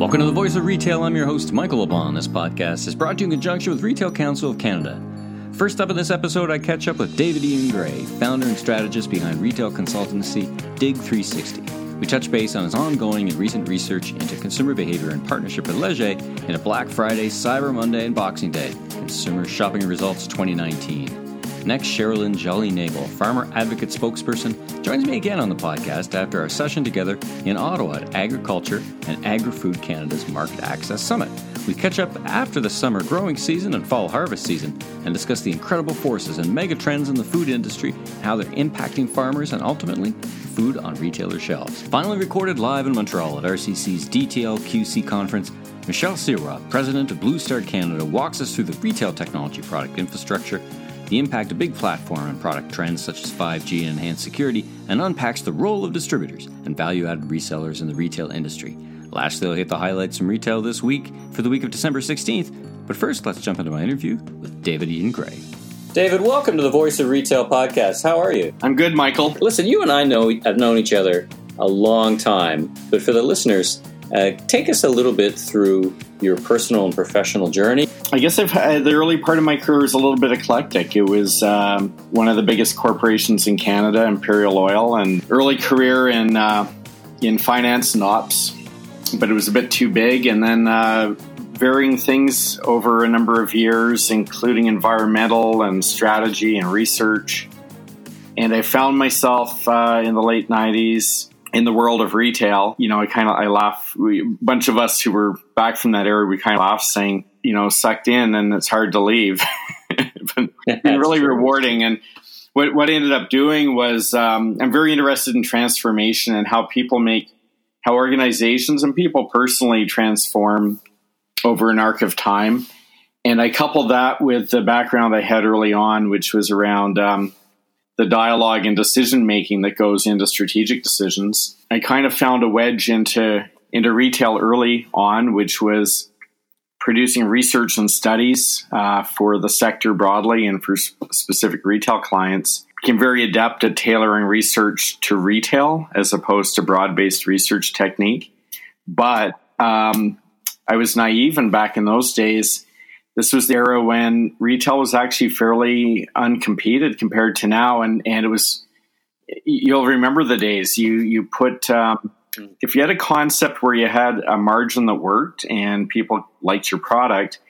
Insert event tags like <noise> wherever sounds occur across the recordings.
Welcome to the Voice of Retail. I'm your host, Michael LeBlanc. This podcast is brought to you in conjunction with Retail Council of Canada. First up in this episode, I catch up with David Ian Gray, founder and strategist behind retail consultancy Dig 360. We touch base on his ongoing and recent research into consumer behavior in partnership with Leger in a Black Friday, Cyber Monday, and Boxing Day Consumer Shopping Results 2019. Next, Cherilyn Jolly Nagel, farmer advocate spokesperson, joins me again on the podcast after our session together in Ottawa at Agriculture and Agri Food Canada's Market Access Summit. We catch up after the summer growing season and fall harvest season and discuss the incredible forces and mega trends in the food industry, how they're impacting farmers, and ultimately, food on retailer shelves. Finally recorded live in Montreal at RCC's DTL QC conference, Michel Sirois, president of Blue Star Canada, walks us through the retail technology product infrastructure the impact of big platform and product trends such as 5G and enhanced security, and unpacks the role of distributors and value added resellers in the retail industry. Lastly, I'll hit the highlights from retail this week for the week of December 16th. But first, let's jump into my interview with David Ian Gray. David, welcome to the Voice of Retail podcast. How are you? I'm good, Michael. Listen, you and I know have known each other a long time, but for the listeners, uh, take us a little bit through your personal and professional journey. I guess I've had, the early part of my career was a little bit eclectic. It was um, one of the biggest corporations in Canada, Imperial Oil, and early career in uh, in finance and ops, but it was a bit too big. And then uh, varying things over a number of years, including environmental and strategy and research. And I found myself uh, in the late '90s in the world of retail, you know, I kind of I laugh. We, a bunch of us who were back from that era, we kind of laugh, saying, you know, sucked in, and it's hard to leave. <laughs> but <laughs> been really true. rewarding. And what what I ended up doing was, um, I'm very interested in transformation and how people make, how organizations and people personally transform over an arc of time. And I coupled that with the background I had early on, which was around um, the dialogue and decision making that goes into strategic decisions. I kind of found a wedge into into retail early on, which was producing research and studies uh, for the sector broadly and for sp- specific retail clients. Became very adept at tailoring research to retail as opposed to broad based research technique. But um, I was naive, and back in those days, this was the era when retail was actually fairly uncompeted compared to now, and and it was. You'll remember the days you you put um, if you had a concept where you had a margin that worked and people liked your product,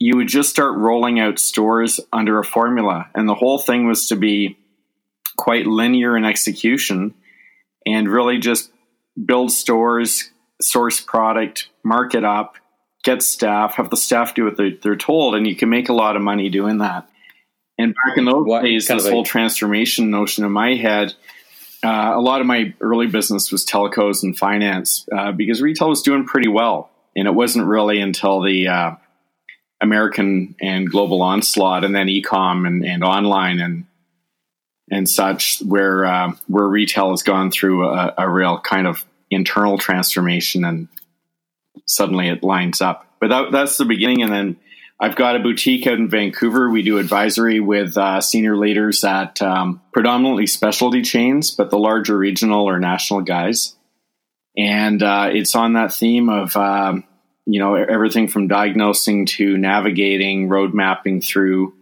you would just start rolling out stores under a formula, and the whole thing was to be quite linear in execution and really just build stores, source product, market up, get staff, have the staff do what they're, they're told, and you can make a lot of money doing that. And back in those what, days, this whole transformation notion in my head, uh, a lot of my early business was telcos and finance uh, because retail was doing pretty well. And it wasn't really until the uh, American and global onslaught and then ecom and, and online and and such where uh, where retail has gone through a, a real kind of internal transformation and suddenly it lines up. But that, that's the beginning. And then I've got a boutique out in Vancouver. We do advisory with uh, senior leaders at um, predominantly specialty chains, but the larger regional or national guys. And uh, it's on that theme of, um, you know, everything from diagnosing to navigating, road mapping through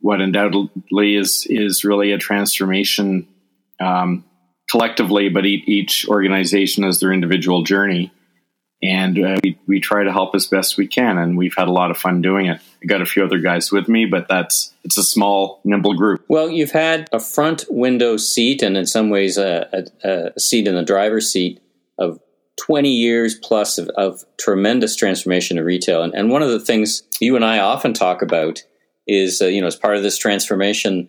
what undoubtedly is is really a transformation um, collectively, but each organization has their individual journey and uh, we, we try to help as best we can and we've had a lot of fun doing it. I got a few other guys with me but that's it's a small nimble group. Well you've had a front window seat and in some ways a, a, a seat in the driver's seat of 20 years plus of, of tremendous transformation of retail. And, and, one of the things you and i often talk about is uh, you know as part of this transformation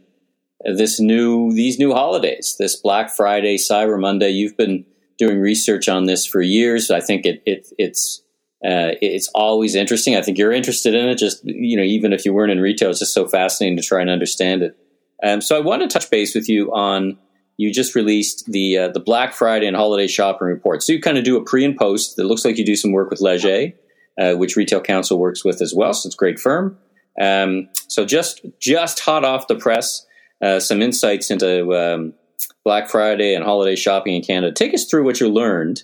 uh, this new these new holidays this black friday cyber monday you've been doing research on this for years. I think it, it it's uh, it's always interesting. I think you're interested in it. Just you know, even if you weren't in retail, it's just so fascinating to try and understand it. Um, so I want to touch base with you on. You just released the uh, the Black Friday and holiday shopping report. So you kind of do a pre and post. It looks like you do some work with Leger, uh, which Retail Council works with as well. So it's a great firm. Um, so just just hot off the press, uh, some insights into um, Black Friday and holiday shopping in Canada. Take us through what you learned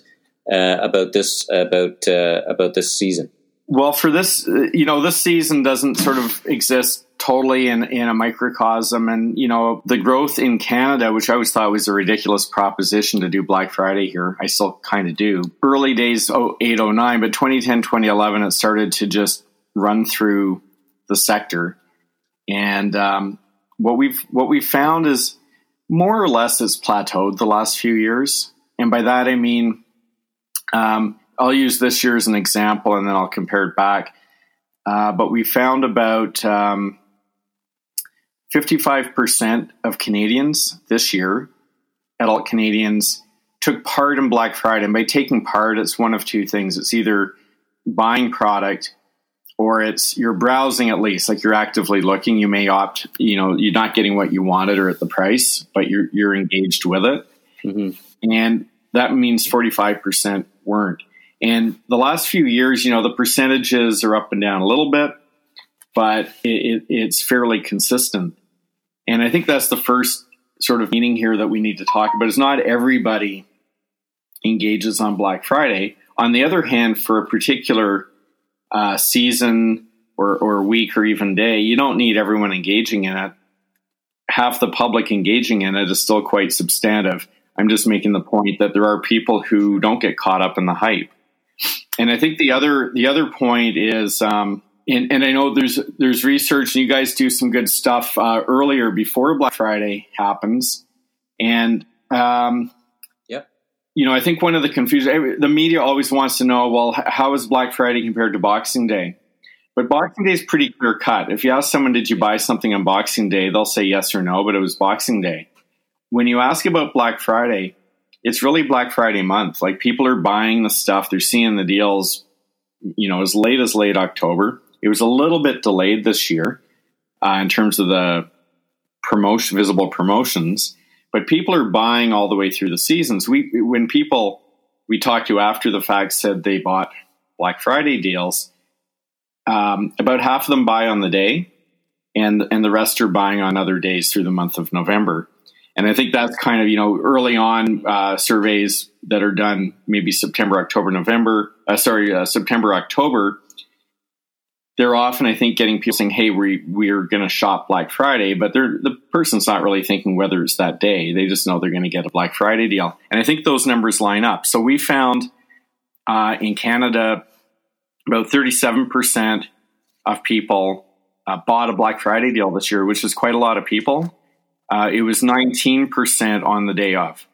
uh, about this about uh, about this season? Well, for this, you know, this season doesn't sort of exist totally in, in a microcosm. And, you know, the growth in Canada, which I always thought was a ridiculous proposition to do Black Friday here, I still kind of do. Early days, 08, 09, but 2010, 2011, it started to just run through the sector. And um, what we've what we found is more or less it's plateaued the last few years. And by that I mean um, I'll use this year as an example and then I'll compare it back. Uh, but we found about um, 55% of Canadians this year, adult Canadians, took part in Black Friday. And by taking part, it's one of two things it's either buying product or it's you're browsing at least like you're actively looking you may opt you know you're not getting what you wanted or at the price but you're you're engaged with it mm-hmm. and that means 45% weren't and the last few years, you know, the percentages are up and down a little bit, but it, it, it's fairly consistent. And I think that's the first sort of meaning here that we need to talk about. Is not everybody engages on Black Friday. On the other hand, for a particular uh, season or, or week or even day, you don't need everyone engaging in it. Half the public engaging in it is still quite substantive. I'm just making the point that there are people who don't get caught up in the hype. And I think the other the other point is, um, and, and, I know there's there's research, and you guys do some good stuff uh, earlier before Black Friday happens, and um. You know, I think one of the confusion the media always wants to know, well, how is Black Friday compared to Boxing Day? But Boxing Day is pretty clear cut. If you ask someone, did you buy something on Boxing Day, they'll say yes or no, but it was Boxing Day. When you ask about Black Friday, it's really Black Friday month. Like people are buying the stuff, they're seeing the deals, you know, as late as late October. It was a little bit delayed this year uh, in terms of the promotion, visible promotions, but people are buying all the way through the seasons. We when people we talked to after the fact said they bought Black Friday deals, um, about half of them buy on the day, and and the rest are buying on other days through the month of November. And I think that's kind of, you know, early on uh, surveys that are done maybe September, October, November, uh, sorry, uh, September, October. They're often, I think, getting people saying, hey, we, we're going to shop Black Friday, but the person's not really thinking whether it's that day. They just know they're going to get a Black Friday deal. And I think those numbers line up. So we found uh, in Canada about 37% of people uh, bought a Black Friday deal this year, which is quite a lot of people. Uh, it was 19% on the day of.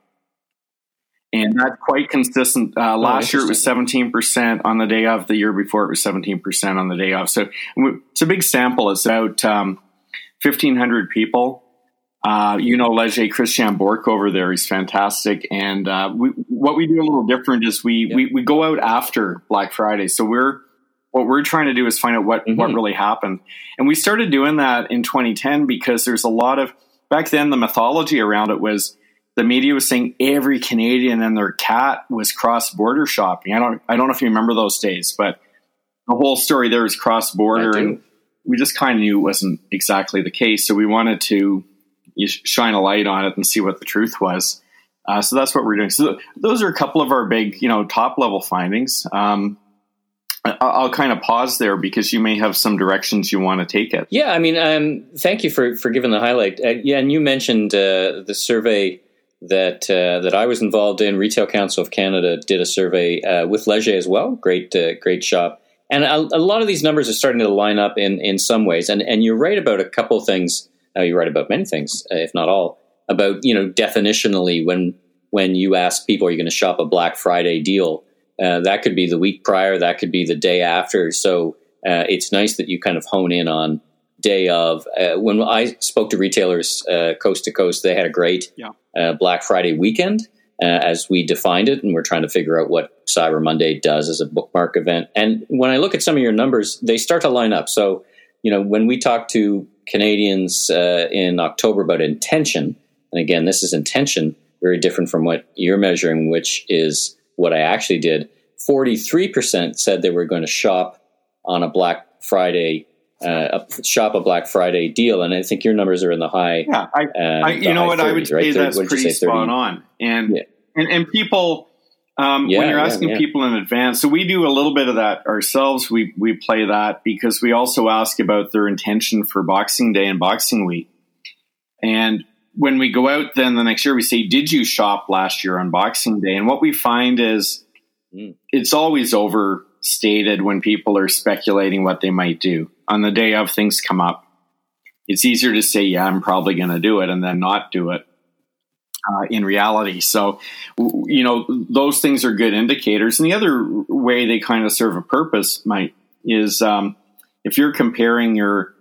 And that's quite consistent. Uh, oh, last oh, year it was 17% on the day of. The year before it was 17% on the day of. So it's a big sample. It's about um, 1,500 people. Uh, you know, Leger Christian Bourque over there. He's fantastic. And uh, we, what we do a little different is we, we, we go out after Black Friday. So we're what we're trying to do is find out what mm-hmm. what really happened. And we started doing that in 2010 because there's a lot of back then the mythology around it was the media was saying every Canadian and their cat was cross border shopping. I don't I don't know if you remember those days, but the whole story there was cross border, and we just kind of knew it wasn't exactly the case. So we wanted to shine a light on it and see what the truth was. Uh, so that's what we're doing. So those are a couple of our big, you know, top level findings. Um, I'll kind of pause there because you may have some directions you want to take it. Yeah, I mean, um, thank you for, for giving the highlight. Uh, yeah, and you mentioned uh, the survey that uh, that I was involved in. Retail Council of Canada did a survey uh, with Leger as well. Great, uh, great shop. And a, a, lot of these numbers are starting to line up in, in some ways. And and you're right about a couple things. Uh, you're right about many things, if not all. About you know definitionally when when you ask people, are you going to shop a Black Friday deal? Uh, that could be the week prior, that could be the day after. So uh, it's nice that you kind of hone in on day of. Uh, when I spoke to retailers uh, coast to coast, they had a great yeah. Uh, Black Friday weekend as we defined it, and we're trying to figure out what Cyber Monday does as a bookmark event. And when I look at some of your numbers, they start to line up. So you know when we talk to Canadians in October about intention, and again, this is intention, very different from what you're measuring, which is what I actually did, 43% said they were going to shop on a Black Friday uh, a shop a Black Friday deal, and I think your numbers are in the high. Yeah, I, uh, I you know what 30s, I would say right? that's pretty say, spot on, and, yeah. and and people Um, Yeah, when you're asking yeah. people in advance, so we do a little bit of that ourselves. We we play that because we also ask about their intention for Boxing Day and Boxing Week. And when we go out, then the next year we say, "Did you shop last year on Boxing Day?" And what we find is Mm. it's always overstated when people are speculating what they might do on the day of things come up. It's easier to say, "Yeah, I'm probably going to do it," and then not do it. Uh, in reality, so you know those things are good indicators. And the other way they kind of serve a purpose, might is um, if you're comparing your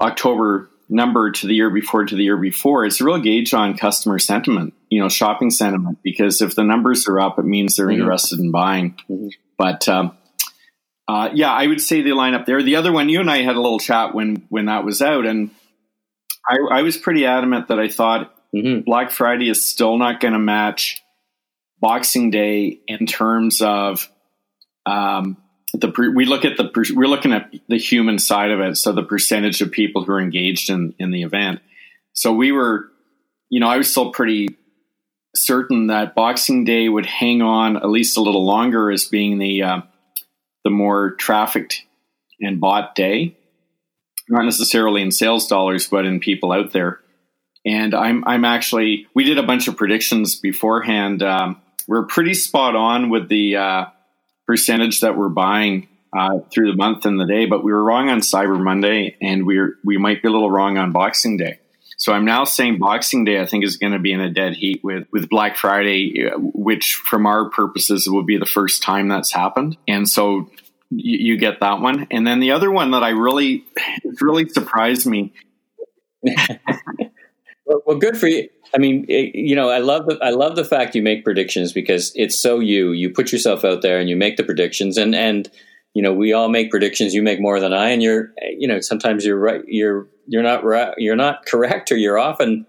October number to the year before to the year before, it's a real gauge on customer sentiment, you know, shopping sentiment. Because if the numbers are up, it means they're Mhm. interested in buying. Mhm. But um, uh, yeah, I would say they line up there. The other one, you and I had a little chat when when that was out, and I, I was pretty adamant that I thought hmm Black Friday is still not going to match Boxing Day in terms of um, the per- we look at the we're looking at the human side of it, so the percentage of people who are engaged in in the event. So we were, you know, I was still pretty certain that Boxing Day would hang on at least a little longer as being the uh, the more trafficked and bought day, not necessarily in sales dollars, but in people out there and I'm I'm actually we did a bunch of predictions beforehand. Um, we're pretty spot on with the uh, percentage that we're buying uh, through the month and the day, but we were wrong on Cyber Monday, and we're we might be a little wrong on Boxing Day. So I'm now saying Boxing Day I think is going to be in a dead heat with with Black Friday, uh, which from our purposes will be the first time that's happened, and so. You, you get that one, and then the other one that I really, really surprised me Well, well, good for you. I mean, it, you know, I love the I love the fact you make predictions because it's so you. You put yourself out there and you make the predictions, and and you know, we all make predictions. You make more than I, and you're, you know, sometimes you're right. You're you're not right. You're not correct, or you're off, and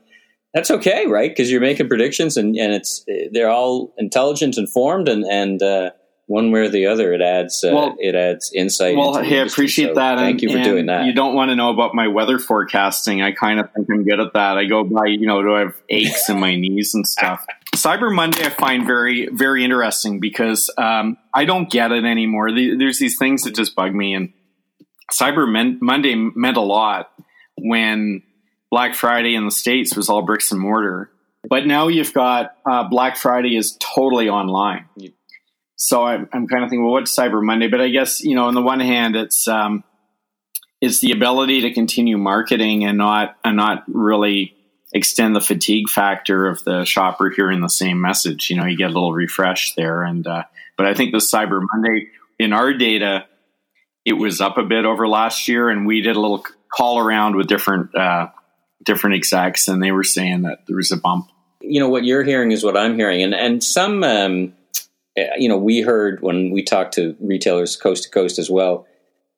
that's okay, right? Because you're making predictions, and and it's they're all intelligent, informed, and and uh, one way or the other, it adds uh, Well- it adds insight. Well, hey, I appreciate So that. Thank and- you for doing that. You don't want to know about my weather forecasting. I kind of think I'm good at that. I go by, you know, do I have aches in my knees and stuff? Cyber Monday, I find very, very interesting because um, I don't get it anymore. The- There's these things that just bug me, and Cyber Men- Monday meant a lot when Black Friday in the states was all bricks and mortar. But now you've got uh, Black Friday is totally online. So I'm, I'm kind of thinking, well, what's Cyber Monday? But I guess you know, on the one hand, it's um, it's the ability to continue marketing and not and not really extend the fatigue factor of the shopper hearing the same message. You know, you get a little refresh there, and uh, but I think the Cyber Monday in our data, it was up a bit over last year, and we did a little call around with different uh, different execs, and they were saying that there was a bump. you know what you're hearing is what I'm hearing, and and some, um, eh, you know, we heard when we talked to retailers coast to coast as well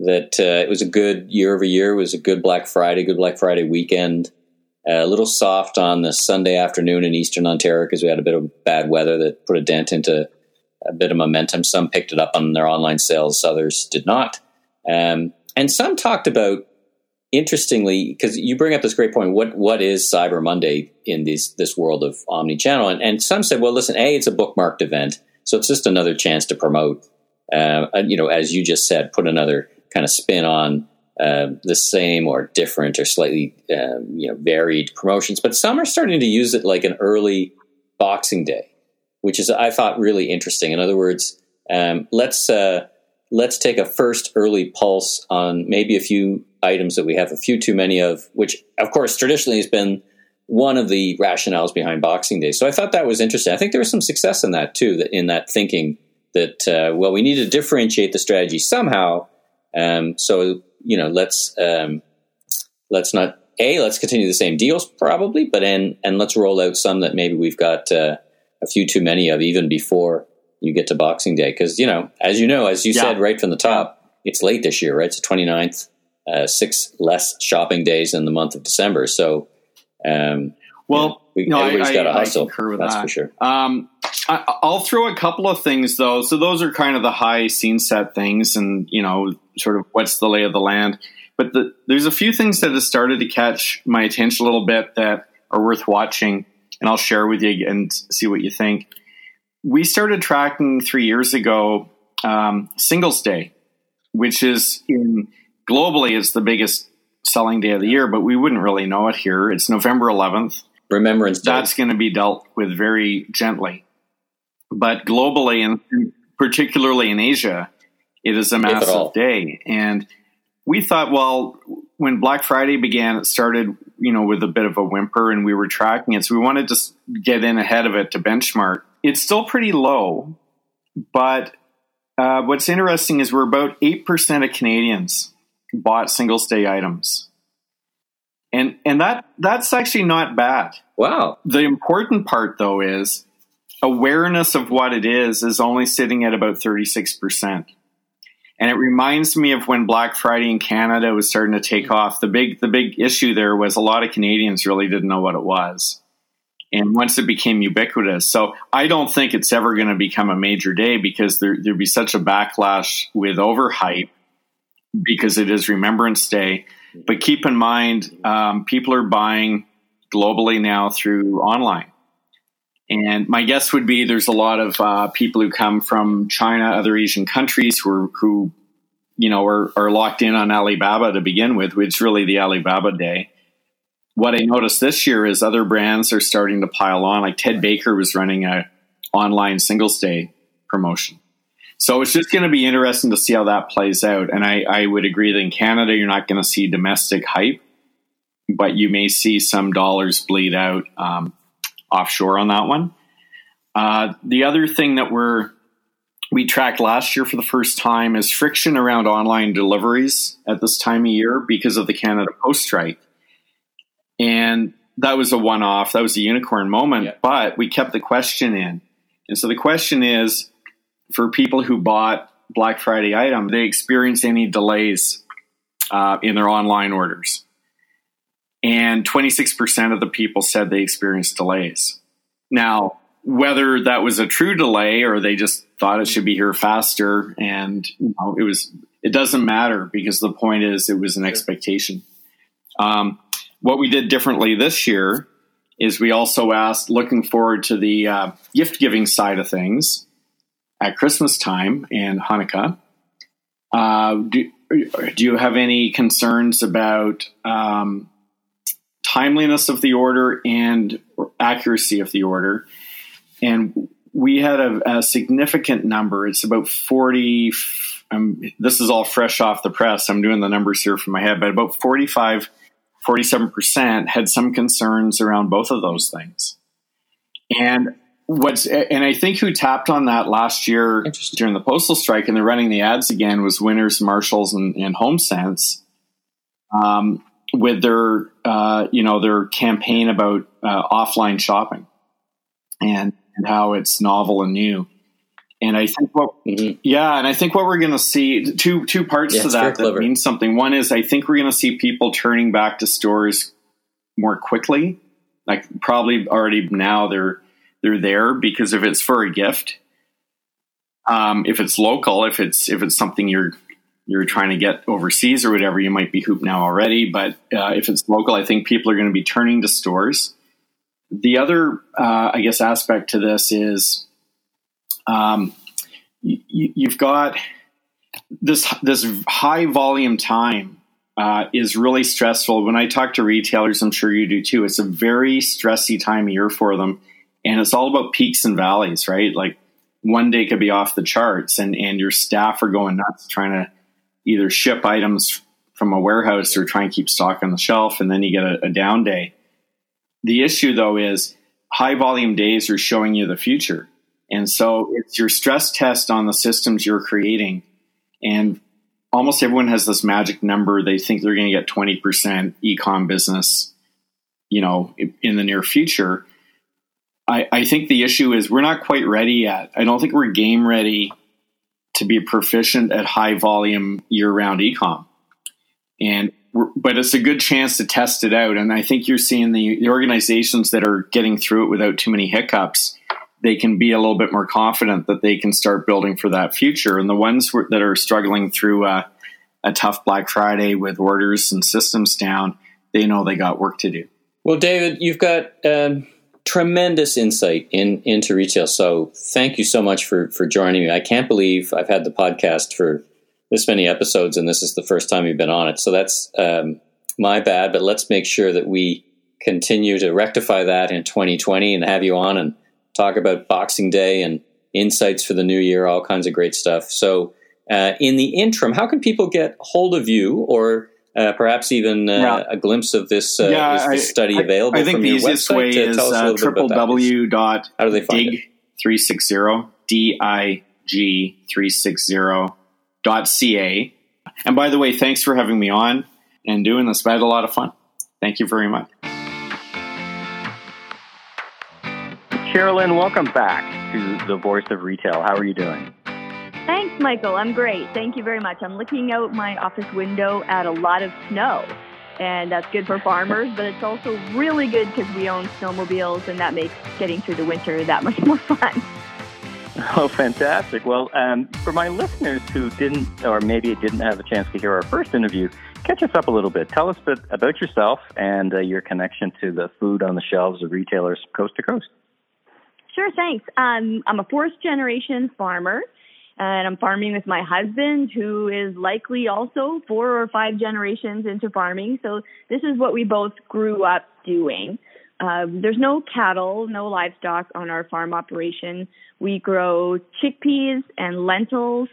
that uh, it was a good year over year. It was a good Black Friday, good Black Friday weekend. A little soft on the Sunday afternoon in Eastern Ontario because we had a bit of bad weather that put a dent into a bit of momentum. Some picked it up on their online sales, others did not. Um, and some talked about interestingly, because you bring up this great point, what what is Cyber Monday in this this world of omni-channel? And, and some said, well, listen, a it's a bookmarked event, so it's just another chance to promote. Uh, you know, as you just said, put another kind of spin on uh, the same or different or slightly um, you know varied promotions. But some are starting to use it like an early Boxing Day, which is I thought really interesting. In other words, um, let's uh, let's take a first early pulse on maybe a few items that we have a few too many of, which of course traditionally has been one of the rationales behind Boxing Day. So I thought that was interesting. I think there was some success in that too, that in that thinking that uh, well, we need to differentiate the strategy somehow. Um, so you know, let's um, let's not a let's continue the same deals probably, but and and let's roll out some that maybe we've got uh, a few too many of even before you get to Boxing Day because you know, as you know, as you Yeah. said right from the top, it's late this year, right? It's the 29th, uh, six less shopping days in the month of December. So, um, Well, we, no, I- everybody's got to I- I hustle. concur with That's that. for sure. Um, I, I'll throw a couple of things though. So those are kind of the high scene set things, and you know, sort of what's the lay of the land. But the, there's a few things that have started to catch my attention a little bit that are worth watching, and I'll share with you and see what you think. we started tracking three years ago um, Singles Day, which is in globally it's the biggest selling day of the year, but we wouldn't really know it here. It's November 11th. Remembrance Day. That's going to be dealt with very gently. But globally, and particularly in Asia, it is a massive day. And we thought, well, when Black Friday began, it started, you know, with a bit of a whimper and we were tracking it. So we wanted to get in ahead of it to benchmark. It's still pretty low, but uh, what's interesting is we're about 8% of Canadians bought Singles Day items. And, and that, that's actually not bad. Wow. The important part, though, is awareness of what it is is only sitting at about 36%. And it reminds me of when Black Friday in Canada was starting to take off. The big the big issue there was a lot of Canadians really didn't know what it was. And once it became ubiquitous, so I don't think it's ever going to become a major day because there there'd be such a backlash with overhype because it is Remembrance Day. But keep in mind, um, people are buying globally now through online. And my guess would be there's a lot of uh, people who come from China, other Asian countries who are, who, you know, are, are locked in on Alibaba to begin with, which is really the Alibaba day. What I noticed this year is other brands are starting to pile on. Like Ted Baker was running a online Singles Day promotion. So it's just going to be interesting to see how that plays out. And I, I would agree that in Canada, you're not going to see domestic hype, but you may see some dollars bleed out um, offshore on that one. Uh, the other thing that we're we tracked last year for the first time is friction around online deliveries at this time of year because of the Canada Post strike. And that was a one off, that was a unicorn moment, yeah. but we kept the question in. And so the question is for people who bought Black Friday item, they experienced any delays uh, in their online orders and 26% of the people said they experienced delays. Now, whether that was a true delay or they just thought it should be here faster and you know, it was it doesn't matter because the point is it was an expectation um, what we did differently this year is we also asked looking forward to the uh, gift giving side of things at christmas time and hanukkah uh, do, do you have any concerns about um, timeliness of the order and accuracy of the order. And we had a, a significant number. It's about 40. Um, this is all fresh off the press. I'm doing the numbers here from my head, but about 45, 47% had some concerns around both of those things. And what's, and I think who tapped on that last year during the postal strike and they're running the ads again was Winners, Marshalls, and, and HomeSense. Um, with their uh, you know their campaign about uh, offline shopping and, and how it's novel and new. And I think what, mm-hmm. yeah, and I think what we're going to see two two parts yeah, to that that means something. One is I think we're going to see people turning back to stores more quickly. Like probably already now they're they're there because if it's for a gift, um, if it's local, if it's if it's something you're you're trying to get overseas or whatever, you might be hoop now already. But uh, if it's local, I think people are going to be turning to stores. The other, uh, I guess, aspect to this is um, you, have got this this high volume time uh, is really stressful. When I talk to retailers, I'm sure you do too. It's a very stressy time of year for them, and it's all about peaks and valleys, right? Like one day could be off the charts, and and your staff are going nuts trying to either ship items from a warehouse or try and keep stock on the shelf, and then you get a, a down day. The issue, though, is high volume days are showing you the future. And so it's your stress test on the systems you're creating. And almost everyone has this magic number. They think they're going to get 20% ecom business, you know, in the near future. I, I think the issue is we're not quite ready yet. I don't think we're game ready to be proficient at high volume year round ecom. And but it's a good chance to test it out. And I think you're seeing the, the organizations that are getting through it without too many hiccups. They can be a little bit more confident that they can start building for that future. And the ones that are struggling through a, a tough Black Friday with orders and systems down, they know they got work to do. Well, David, you've got um, tremendous insight in into retail. So thank you so much for for joining me. I can't believe I've had the podcast for this many episodes, and this is the first time you've been on it. So that's um, my bad. But let's make sure that we continue to rectify that in 2020 and have you on and talk about Boxing Day and insights for the new year, all kinds of great stuff. So, uh, in the interim, how can people get hold of you or uh, perhaps even uh, yeah. a glimpse of this, uh, yeah, this study I, available I, I think from the your easiest website? way is triple uh, www.dig360, D-I-G360.ca. And by the way, thanks for having me on and doing this. I had a lot of fun. Thank you very much. Cherilyn, welcome back to the Voice of Retail. How are you doing? Michael. I'm great. Thank you very much. I'm looking out my office window at a lot of snow, and that's good for farmers, but it's also really good because we own snowmobiles, and that makes getting through the winter that much <laughs> more fun. Oh, fantastic. Well, um, for my listeners who didn't, or maybe didn't have a chance to hear our first interview, catch us up a little bit. Tell us a bit about yourself and uh, your connection to the food on the shelves of retailers coast to coast. Sure, thanks. Um, I'm a fourth generation farmer, and I'm farming with my husband, who is likely also four or five generations into farming. So this is what we both grew up doing. Uh, there's no cattle, no livestock on our farm operation. We grow chickpeas and lentils.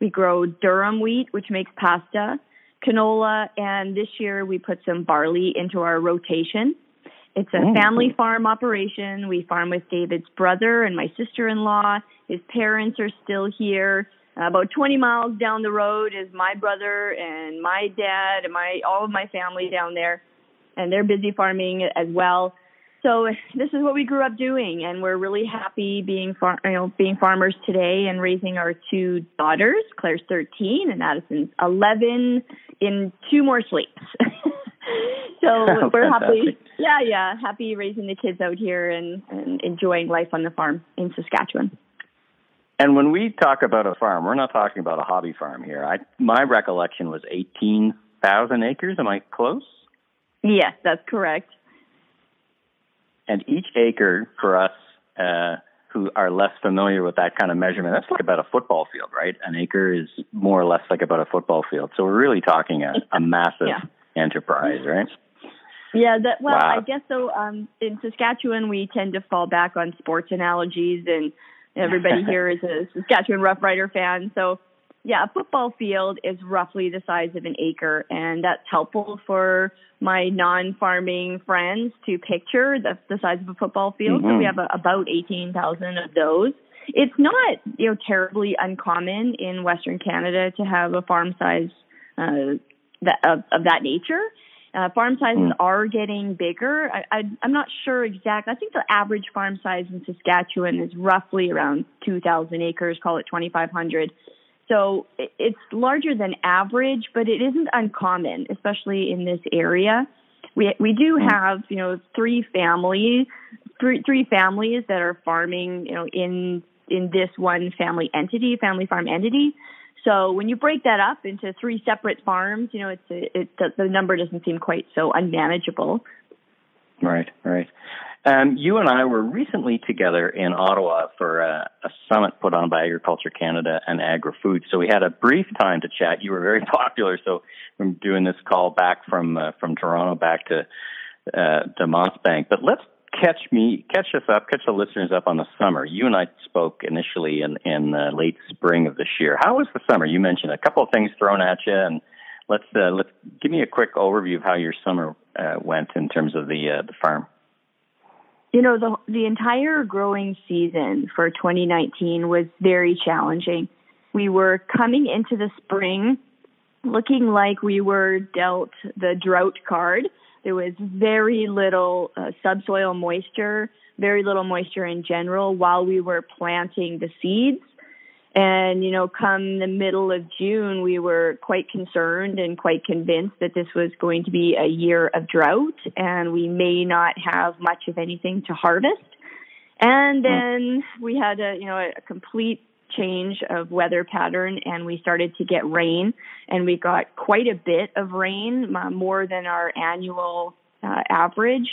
We grow durum wheat, which makes pasta canola, and this year we put some barley into our rotation. It's a family farm operation. We farm with David's brother and my sister in law. His parents are still here. About 20 miles down the road is my brother and my dad and my all of my family down there, and they're busy farming as well. So this is what we grew up doing, and we're really happy being far, you know being farmers today and raising our two daughters. Claire's 13 and Addison's 11 in two more sleeps. <laughs> so <laughs> oh, we're happy. Yeah, yeah, happy raising the kids out here and, and enjoying life on the farm in Saskatchewan. And when we talk about a farm, we're not talking about a hobby farm here. I my recollection was 18,000 acres. Am I close? Yes, that's correct. And each acre for us uh, who are less familiar with that kind of measurement, that's like about a football field, right? An acre is more or less like about a football field. So we're really talking a, a <laughs> massive yeah. Enterprise, right? Yeah, that well, wow. I guess so. Um, in Saskatchewan, we tend to fall back on sports analogies, and everybody <laughs> here is a Saskatchewan Rough Rider fan. So yeah, a football field is roughly the size of an acre, and that's helpful for my non-farming friends to picture the, the size of a football field. Mm-hmm. So we mm-hmm. have a, about 18,000 of those. It's not, you know, terribly uncommon in Western Canada to have a farm size uh, that, of, of that nature. Uh, farm sizes mm. are getting bigger. I, I'm not sure exactly. I think the average farm size in Saskatchewan is roughly around 2,000 acres, call it 2,500. So it's larger than average, but it isn't uncommon, especially in this area. We we do hmm. have you know three families, three three families that are farming you know in in this one family entity, family farm entity. So when you break that up into three separate farms, you know it's a, it the, number doesn't seem quite so unmanageable. Right, right. Um, you and I were recently together in Ottawa for a, a summit put on by Agriculture Canada and Agri Food. So we had a brief time to chat. You were very <laughs> popular, so I'm doing this call back from uh, from Toronto back to uh, to Mossbank. But let's catch me, catch us up, catch the listeners up on the summer. You and I spoke initially in in uh, late spring of this year. How was the summer? You mentioned a couple of things thrown at you, and let's uh, let's give me a quick overview of how your summer uh, went in terms of the uh, the farm. You know, the the entire growing season for 2019 was very challenging. We were coming into the spring looking like we were dealt the drought card. There was very little uh, subsoil moisture, very little moisture in general while we were planting the seeds. And, you know, come the middle of June, we were quite concerned and quite convinced that this was going to be a year of drought and we may not have much of anything to harvest. And hmm. then we had a, you know, a complete change of weather pattern and we started to get rain and we got quite a bit of rain, uh, more than our annual uh, average.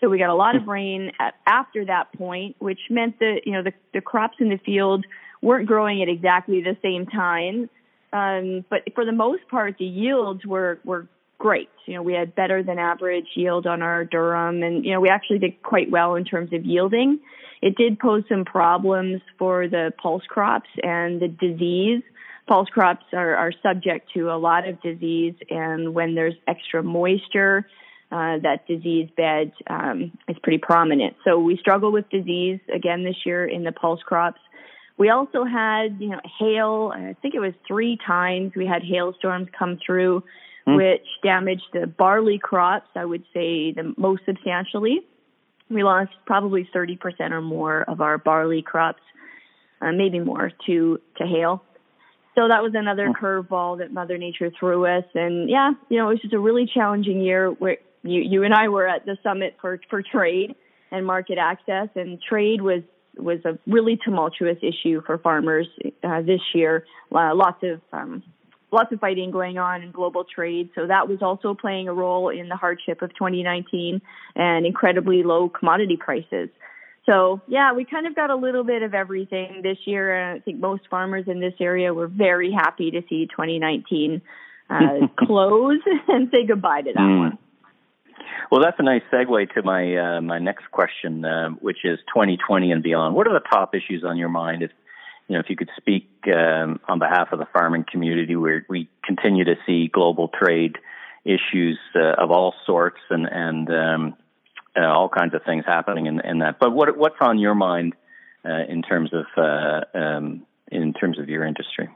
So we got a lot of rain at, after that point, which meant that you know the, the crops in the field weren't growing at exactly the same time. Um, but for the most part, the yields were were great. You know, we had better than average yield on our durum, and you know we actually did quite well in terms of yielding. It did pose some problems for the pulse crops and the disease. Pulse crops are, are subject to a lot of disease, and when there's extra moisture, uh, that disease bed um, is pretty prominent. So we struggle with disease again this year in the pulse crops. We also had, you know, hail. I think it was three times we had hailstorms come through, mm. which damaged the barley crops. I would say the most substantially. We lost probably 30% or more of our barley crops, uh, maybe more to to hail. So that was another mm. curveball that Mother Nature threw us. And yeah, you know, it was just a really challenging year where you you and I were at the summit for for trade and market access, and trade was was a really tumultuous issue for farmers uh, this year. Uh, lots of um, lots of fighting going on in global trade, so that was also playing a role in the hardship of 2019 and incredibly low commodity prices. So yeah, we kind of got a little bit of everything this year. And I think most farmers in this area were very happy to see 2019 uh, <laughs> close and say goodbye to that mm. one. Well, that's a nice segue to my uh, my next question, uh, which is 2020 and beyond. What are the top issues on your mind? If you know, if you could speak um, on behalf of the farming community, where we continue to see global trade issues uh, of all sorts and and um, uh, all kinds of things happening in, in that. But what what's on your mind uh, in terms of uh, um, in terms of your industry?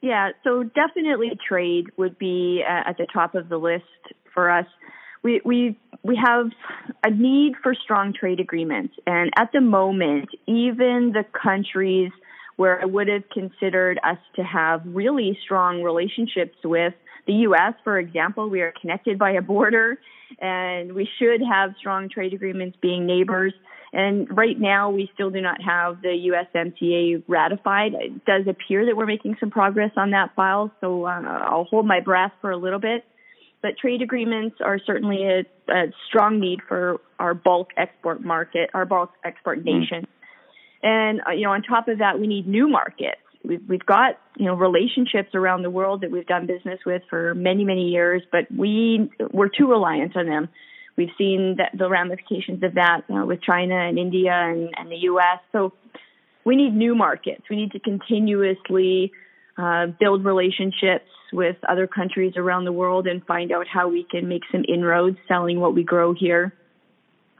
Yeah, so definitely trade would be at the top of the list for us we we we have a need for strong trade agreements, and at the moment, even the countries where I would have considered us to have really strong relationships with the U.S., for example, we are connected by a border, and we should have strong trade agreements being neighbors. And right now, we still do not have the USMCA ratified. It does appear that we're making some progress on that file, so uh, I'll hold my breath for a little bit. But trade agreements are certainly a, a strong need for our bulk export market, our bulk export mm. nation. And uh, you know, on top of that, we need new markets. We've we've got you know relationships around the world that we've done business with for many many years, but we we're too reliant on them. We've seen that the ramifications of that you know, with China and India and, and the U.S. So we need new markets. We need to continuously uh, build relationships with other countries around the world and find out how we can make some inroads selling what we grow here.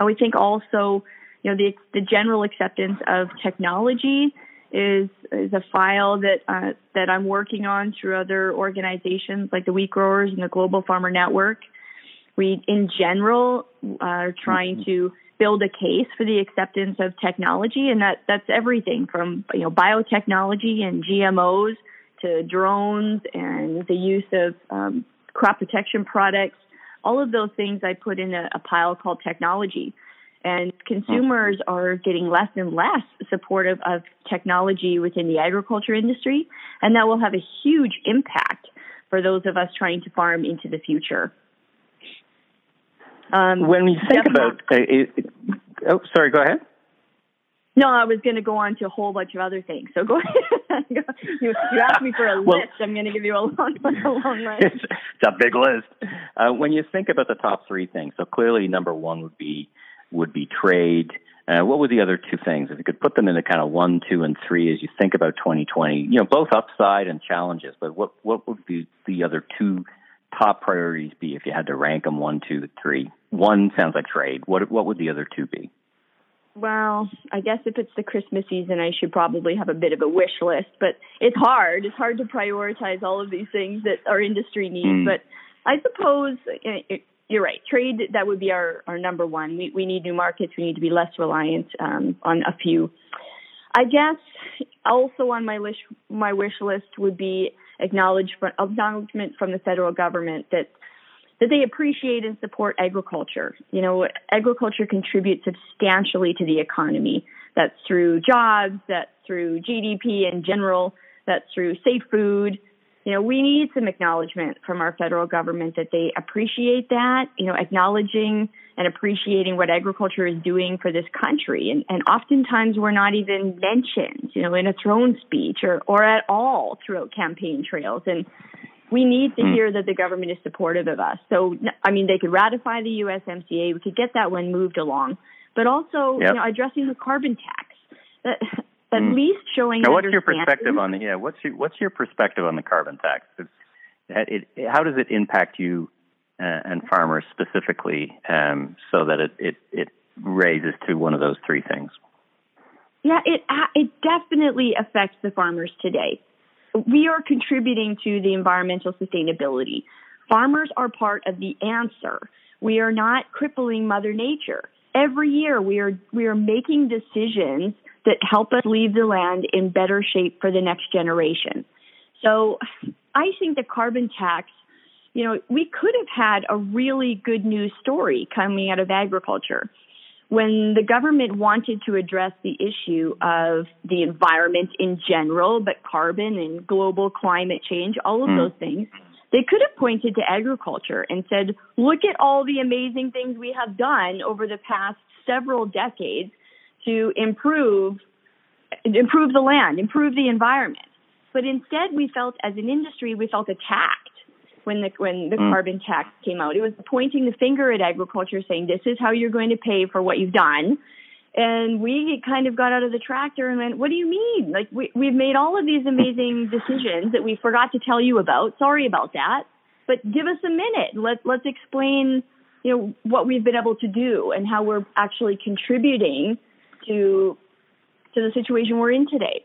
We think also, you know, the, the general acceptance of technology is is a file that uh, that I'm working on through other organizations like the Wheat Growers and the Global Farmer Network. We, in general, are trying to build a case for the acceptance of technology, and that that's everything from you know biotechnology and GMOs to drones and the use of um, crop protection products. All of those things I put in a, a pile called technology. And consumers are getting less and less supportive of technology within the agriculture industry, and that will have a huge impact for those of us trying to farm into the future. Um, when we think about, uh, it, oh, sorry, go ahead. No, I was going to go on to a whole bunch of other things. So go <laughs> ahead. <laughs> you, you asked me for a well, list. I'm going to give you a long, <laughs> a long <laughs> list. It's, it's a big list. Uh, when you think about the top three things, so clearly number one would be would be trade. Uh, what were the other two things? If you could put them into kind of one, two, and three as you think about 2020, you know, both upside and challenges. But what what would be the other two top priorities be if you had to rank them one, two, three? One sounds like trade. What what would the other two be? Well, I guess if it's the Christmas season, I should probably have a bit of a wish list, but it's hard. It's hard to prioritize all of these things that our industry needs. Mm. But I suppose it, you're right. Trade that would be our, our number one. We we need new markets. We need to be less reliant um, on a few. I guess also on my list, my wish list would be acknowledgement acknowledgement from the federal government that that they appreciate and support agriculture. You know, agriculture contributes substantially to the economy. That's through jobs, that's through GDP in general, that's through safe food. You know, we need some acknowledgement from our federal government that they appreciate that, you know, acknowledging and appreciating what agriculture is doing for this country. And, and oftentimes we're not even mentioned, you know, in a throne speech or, or at all throughout campaign trails. And we need to mm. hear that the government is supportive of us. So, I mean, they could ratify the USMCA. We could get that one moved along, but also yep. you know, addressing the carbon tax. at mm. least showing. Now, what's your perspective on the yeah? What's your what's your perspective on the carbon tax? It, it, how does it impact you uh, and farmers specifically, um, so that it, it it raises to one of those three things? Yeah, it it definitely affects the farmers today we are contributing to the environmental sustainability. Farmers are part of the answer. We are not crippling Mother Nature. Every year we are we are making decisions that help us leave the land in better shape for the next generation. So I think the carbon tax, you know, we could have had a really good news story coming out of agriculture when the government wanted to address the issue of the environment in general, but carbon and global climate change, all of mm. those things, they could have pointed to agriculture and said, look at all the amazing things we have done over the past several decades to improve improve the land, improve the environment. But instead we felt as an industry we felt attacked when the when the mm. carbon tax came out. It was pointing the finger at agriculture, saying this is how you're going to pay for what you've done. And we kind of got out of the tractor and went, "What do you mean? Like we we've made all of these amazing decisions that we forgot to tell you about. Sorry about that, but give us a minute. Let let's explain, you know, what we've been able to do and how we're actually contributing to to the situation we're in today."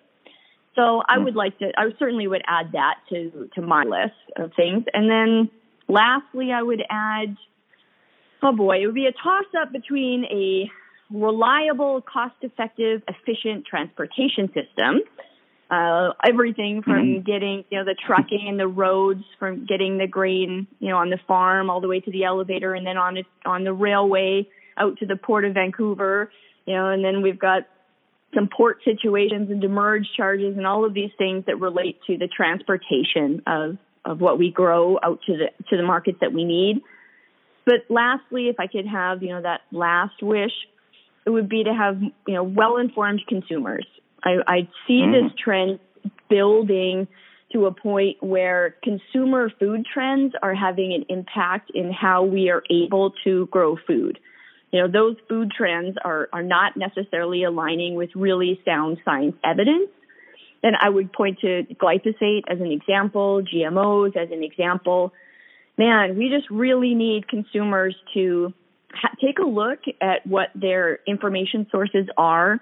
So I would like to, I certainly would add that to, to my list of things. And then lastly, I would add, oh boy, it would be a toss up between a reliable, cost effective, efficient transportation system. Uh, everything from mm-hmm. getting, you know, the trucking and the roads, from getting the grain, you know, on the farm all the way to the elevator and then on it, on the railway out to the port of Vancouver, you know, and then we've got some port situations and demurrage charges and all of these things that relate to the transportation of, of what we grow out to the to the markets that we need. But lastly, if I could have, you know, that last wish, it would be to have, you know, well informed consumers. I, I see mm. this trend building to a point where consumer food trends are having an impact in how we are able to grow food you know, those food trends are, are not necessarily aligning with really sound science evidence. And I would point to glyphosate as an example, GMOs as an example. Man, we just really need consumers to ha- take a look at what their information sources are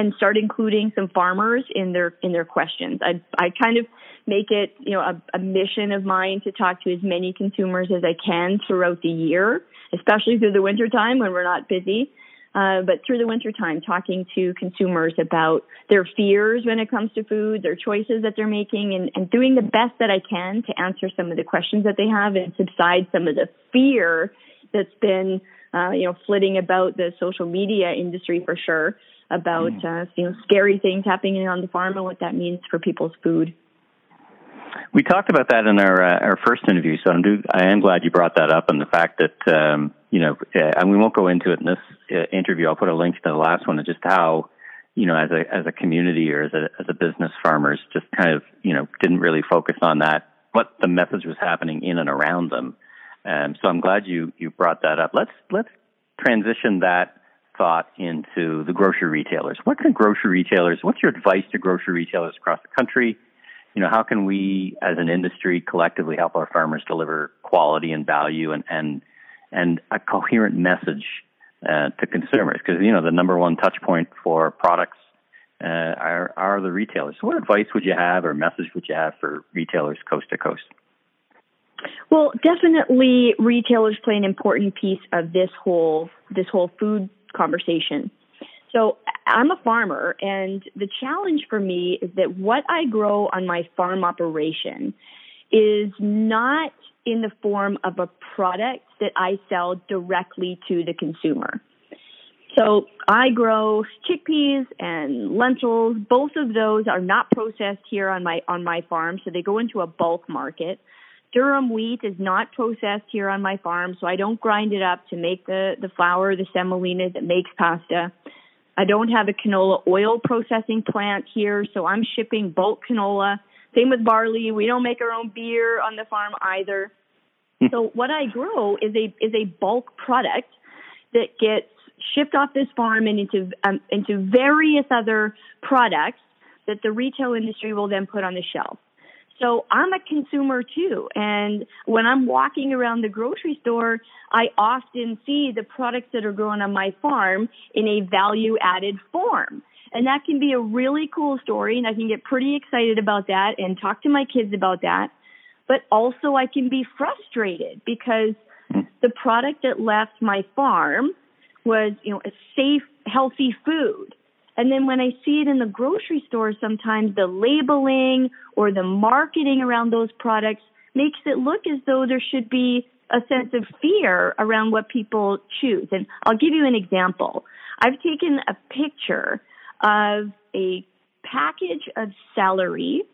and start including some farmers in their in their questions. I I kind of make it you know a, a mission of mine to talk to as many consumers as I can throughout the year especially through the wintertime when we're not busy. Uh, but through the wintertime, talking to consumers about their fears when it comes to food, their choices that they're making, and, and doing the best that I can to answer some of the questions that they have and subside some of the fear that's been, uh, you know, flitting about the social media industry for sure about, mm. uh, you know, scary things happening on the farm and what that means for people's food. We talked about that in our uh, our first interview, so I'm do, I am glad you brought that up, and the fact that um, you know, uh, and we won't go into it in this uh, interview. I'll put a link to the last one, and just how you know, as a as a community or as a as a business, farmers just kind of you know didn't really focus on that what the message was happening in and around them. Um, so I'm glad you you brought that up. Let's let's transition that thought into the grocery retailers. What can grocery retailers? What's your advice to grocery retailers across the country? you know, how can we as an industry collectively help our farmers deliver quality and value and, and, and a coherent message uh, to consumers? Because, you know, the number one touch point for products uh, are, are the retailers. So what advice would you have or message would you have for retailers coast to coast? Well, definitely retailers play an important piece of this whole this whole food conversation. So I'm a farmer, and the challenge for me is that what I grow on my farm operation is not in the form of a product that I sell directly to the consumer. So I grow chickpeas and lentils. Both of those are not processed here on my on my farm, so they go into a bulk market. Durum wheat is not processed here on my farm, so I don't grind it up to make the, the flour, the semolina that makes pasta. I don't have a canola oil processing plant here, so I'm shipping bulk canola. Same with barley. We don't make our own beer on the farm either. Hmm. so what I grow is a is a bulk product that gets shipped off this farm and into um, into various other products that the retail industry will then put on the shelf. So I'm a consumer too. And when I'm walking around the grocery store, I often see the products that are grown on my farm in a value added form. And that can be a really cool story and I can get pretty excited about that and talk to my kids about that. But also I can be frustrated because the product that left my farm was, you know, a safe, healthy food. And then when I see it in the grocery store, sometimes the labeling or the marketing around those products makes it look as though there should be a sense of fear around what people choose. And I'll give you an example. I've taken a picture of a package of celery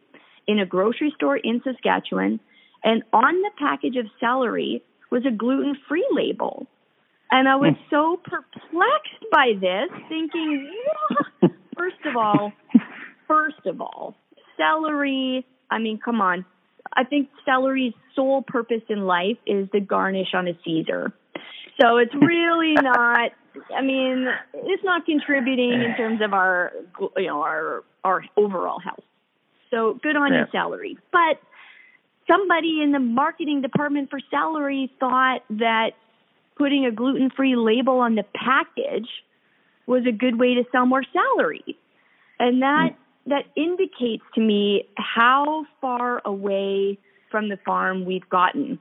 in a grocery store in Saskatchewan, and on the package of celery was a gluten free label. And I was hmm. so perplexed by this, thinking, first of all, first of all, celery, I mean, come on. I think celery's sole purpose in life is the garnish on a Caesar. So it's <laughs> really not, I mean, it's not contributing in terms of our, you know, our, our overall health. So good on yeah. you, celery. But somebody in the marketing department for celery thought that putting a gluten free label on the package was a good way to sell more celery. And that mm. that indicates to me how far away from the farm we've gotten.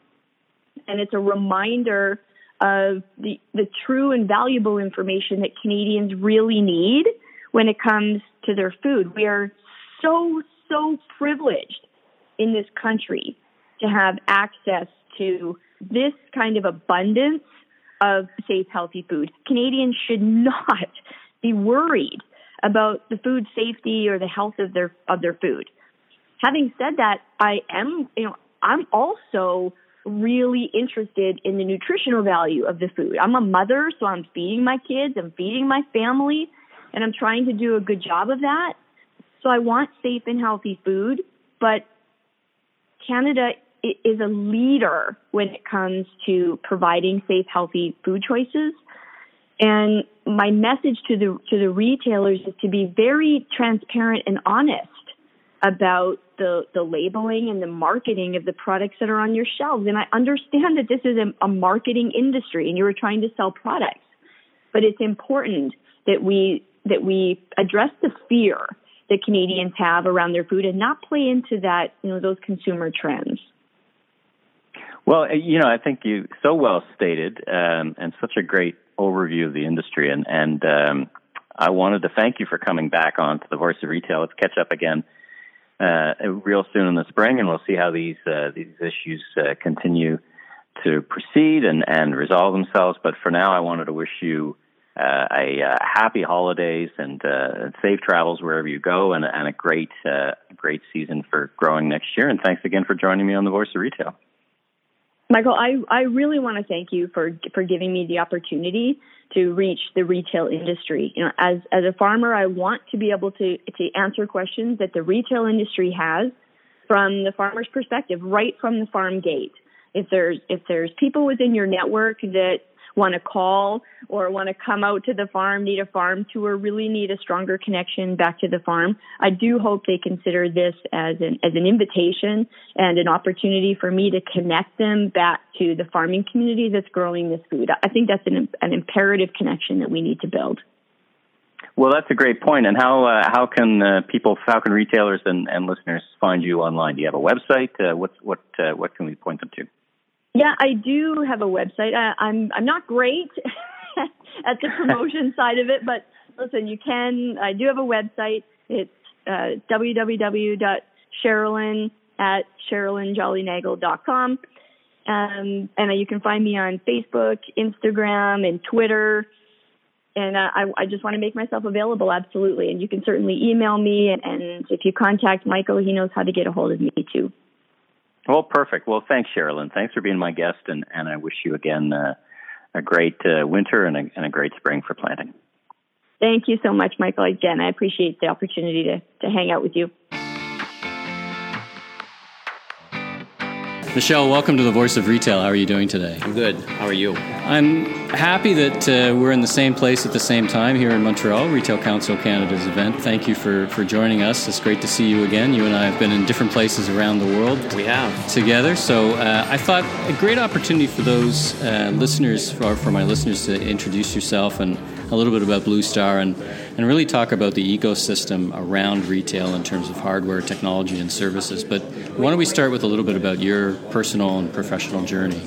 And it's a reminder of the, the true and valuable information that Canadians really need when it comes to their food. We are so, so privileged in this country to have access to this kind of abundance of safe, healthy food. Canadians should not <laughs> be worried about the food safety or the health of their of their food. Having said that, I am you know I'm also really interested in the nutritional value of the food. I'm a mother, so I'm feeding my kids, I'm feeding my family, and I'm trying to do a good job of that. So I want safe and healthy food, but Canada is a leader when it comes to providing safe, healthy food choices. And my message to the to the retailers is to be very transparent and honest about the the labeling and the marketing of the products that are on your shelves. And I understand that this is a, a marketing industry, and you are trying to sell products, but it's important that we that we address the fear that Canadians have around their food and not play into that you know those consumer trends. Well, uh, you know, I think you so well stated um, and such a great overview of the industry, and and um, I wanted to thank you for coming back on to the Voice of Retail. Let's catch up again uh, real soon in the spring, and we'll see how these uh, these issues uh, continue to proceed and and resolve themselves. But for now, I wanted to wish you. Uh, a uh, happy holidays and safe travels wherever you go, and, and a great, great season for growing next year. And thanks again for joining me on the Voice of Retail. Michael, I, I really want to thank you for for giving me the opportunity to reach the retail industry. You know, as as a farmer, I want to be able to to answer questions that the retail industry has from the farmer's perspective, right from the farm gate. If there's if there's people within your network that want to call or want to come out to the farm, need a farm tour, really need a stronger connection back to the farm, I do hope they consider this as an as an invitation and an opportunity for me to connect them back to the farming community that's growing this food. I think that's an an imperative connection that we need to build. Well, that's a great point. And how uh, how can uh, people, how can retailers and, and listeners find you online? Do you have a website? Uh, what what uh, what can we point them to? Yeah, I do have a website. I, I'm I'm not great <laughs> at the <laughs> promotion side of it, but listen, you can. I do have a website. It's uh, www.cherilyn at cherilynjollynagel.com. Um, and you can find me on Facebook, Instagram, and Twitter. And uh, I, I just want to make myself available, absolutely. And you can certainly email me. And, and if you contact Michael, he knows how to get a hold of me too. Well, perfect. Well, thanks, Cherilyn. Thanks for being my guest, and, and I wish you again uh, a great uh, winter and a, and a great spring for planting. Thank you so much, Michael. Again, I appreciate the opportunity to, to hang out with you. Michel, welcome to the Voice of Retail. How are you doing today? I'm good. How are you? I'm happy that uh, we're in the same place at the same time here in Montreal, Retail Council Canada's event. Thank you for, for joining us. It's great to see you again. You and I have been in different places around the world. We have. Together. So uh, I thought a great opportunity for those uh, listeners, for, for my listeners, to introduce yourself and a little bit about Blue Star and, and really talk about the ecosystem around retail in terms of hardware, technology, and services. But why don't we start with a little bit about your personal and professional journey?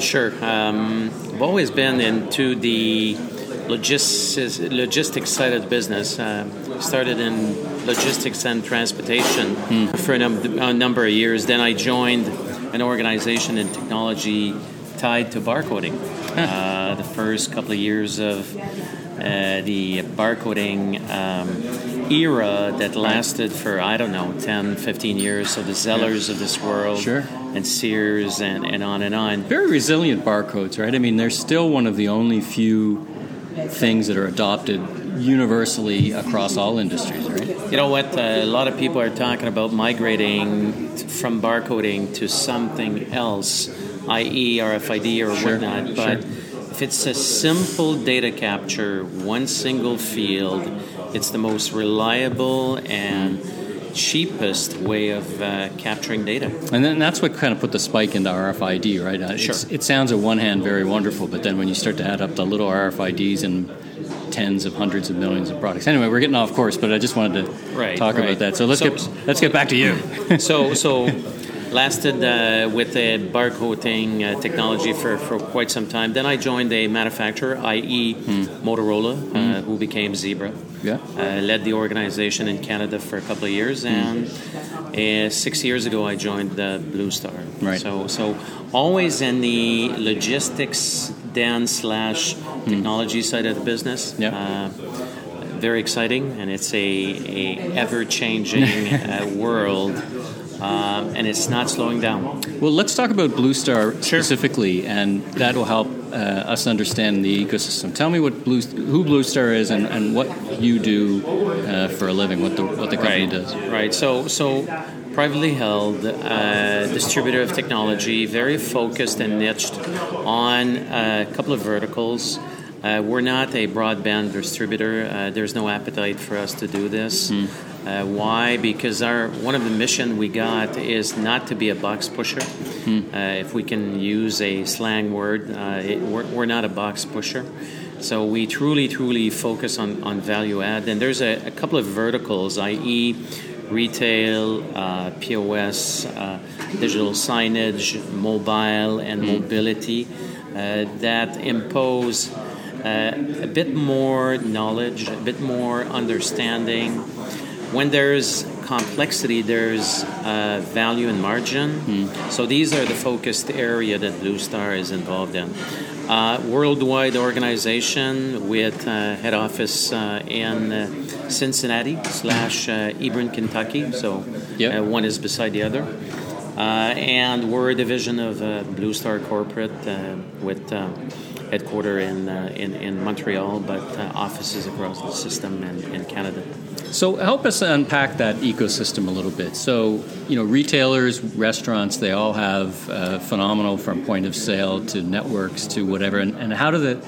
Sure. Um, I've always been into the logistics, logistics side of the business. Uh, started in logistics and transportation mm. for a, num- a, number of years. Then I joined an organization in technology tied to barcoding. Uh, the first couple of years of uh, the barcoding um, era that lasted for, I don't know, 10, 15 years. So the Zellers of this world sure. and Sears and, and on and on. Very resilient barcodes, right? I mean, they're still one of the only few things that are adopted universally across all industries, right? You know what? Uh, a lot of people are talking about migrating from barcoding to something else, i.e., RFID or sure, whatnot. But sure. If it's a simple data capture, one single field, it's the most reliable and cheapest way of uh, capturing data. And then that's what kind of put the spike into RFID, right? Uh, Sure. it sounds at one hand very wonderful, but then when you start to add up the little RFIDs and tens of hundreds of millions of products. Anyway, we're getting off course, but I just wanted to right, talk right. about that. So let's so, get let's get back to you. <laughs> so so lasted uh, with the barcoding uh, technology for, for quite some time. Then I joined a manufacturer, i.e., Hmm. Motorola, uh, who became Zebra. Yeah. Uh, led the organization in Canada for a couple of years, Hmm. and uh, six years ago I joined uh, Blue Star. Right. So so always in the logistics then slash technology side of the business. Hmm. Yeah. Uh, very exciting, and it's a, a ever changing <laughs> uh, world. Um, and it's not slowing down. Well, let's talk about Blue Star specifically, and that will help uh, us understand the ecosystem. Tell me what Blue, who Blue Star is, and, and what you do uh, for a living, what the what the company right. does. Right. So so privately held uh, distributor of technology, very focused and niched on a couple of verticals. Uh, we're not a broadband distributor. Uh, there's no appetite for us to do this. Hmm. Uh, why? Because our one of the mission we got is not to be a box pusher. Hmm. Uh, if we can use a slang word, uh, it, we're, we're not a box pusher. So we truly, truly focus on, on value add. And there's a, a couple of verticals, i.e., retail, uh, POS, uh, digital signage, mobile, and mobility uh, that impose uh, a bit more knowledge, a bit more understanding. When there's complexity, there's uh, value and margin. So these are the focused area that Blue Star is involved in. Uh, worldwide organization with uh, head office uh, in uh, Cincinnati slash uh, Hebron, Kentucky. So Yep. uh, one is beside the other. Uh, and we're a division of uh, Blue Star Corporate uh, with uh, headquarter in, uh, in in Montreal, but uh, offices across the system in, in Canada. So help us unpack that ecosystem a little bit. So you know, retailers, restaurants, they all have uh, phenomenal from point of sale to networks to whatever. And, and how do the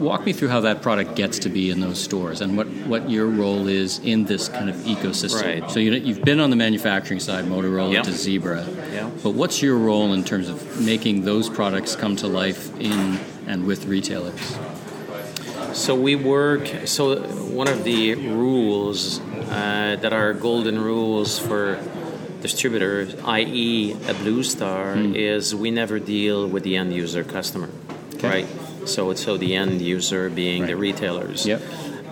walk me through how that product gets to be in those stores and what, what your role is in this kind of ecosystem. Right. So you, you've been on the manufacturing side, Motorola Yeah. to Zebra. Yeah. But what's your role in terms of making those products come to life in and with retailers? So we work. So one of the rules uh, that are golden rules for distributors, i.e., a Blue Star, is we never deal with the end user customer, right? So it's so the end user being the retailers. Yep.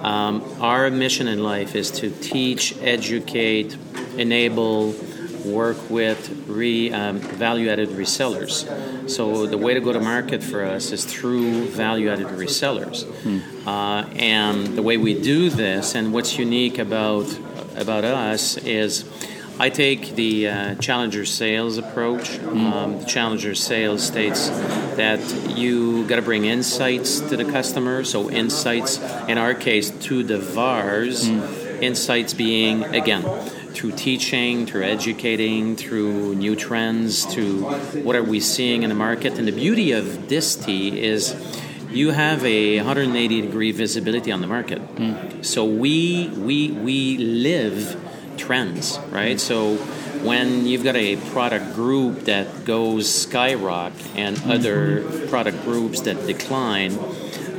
Um, our mission in life is to teach, educate, enable, work with re, um, value-added resellers. So the way to go to market for us is through value-added resellers, uh, and the way we do this, and what's unique about about us is I take the uh, challenger sales approach. Mm. Um, the challenger sales states that you got to bring insights to the customer. So insights, in our case, to the VARs. Mm. Insights being again through teaching, through educating, through new trends, to what are we seeing in the market. And the beauty of Disty is you have a 180 degree visibility on the market. Mm. So we we we live trends, right? So when you've got a product group that goes skyrocket and mm-hmm. other product groups that decline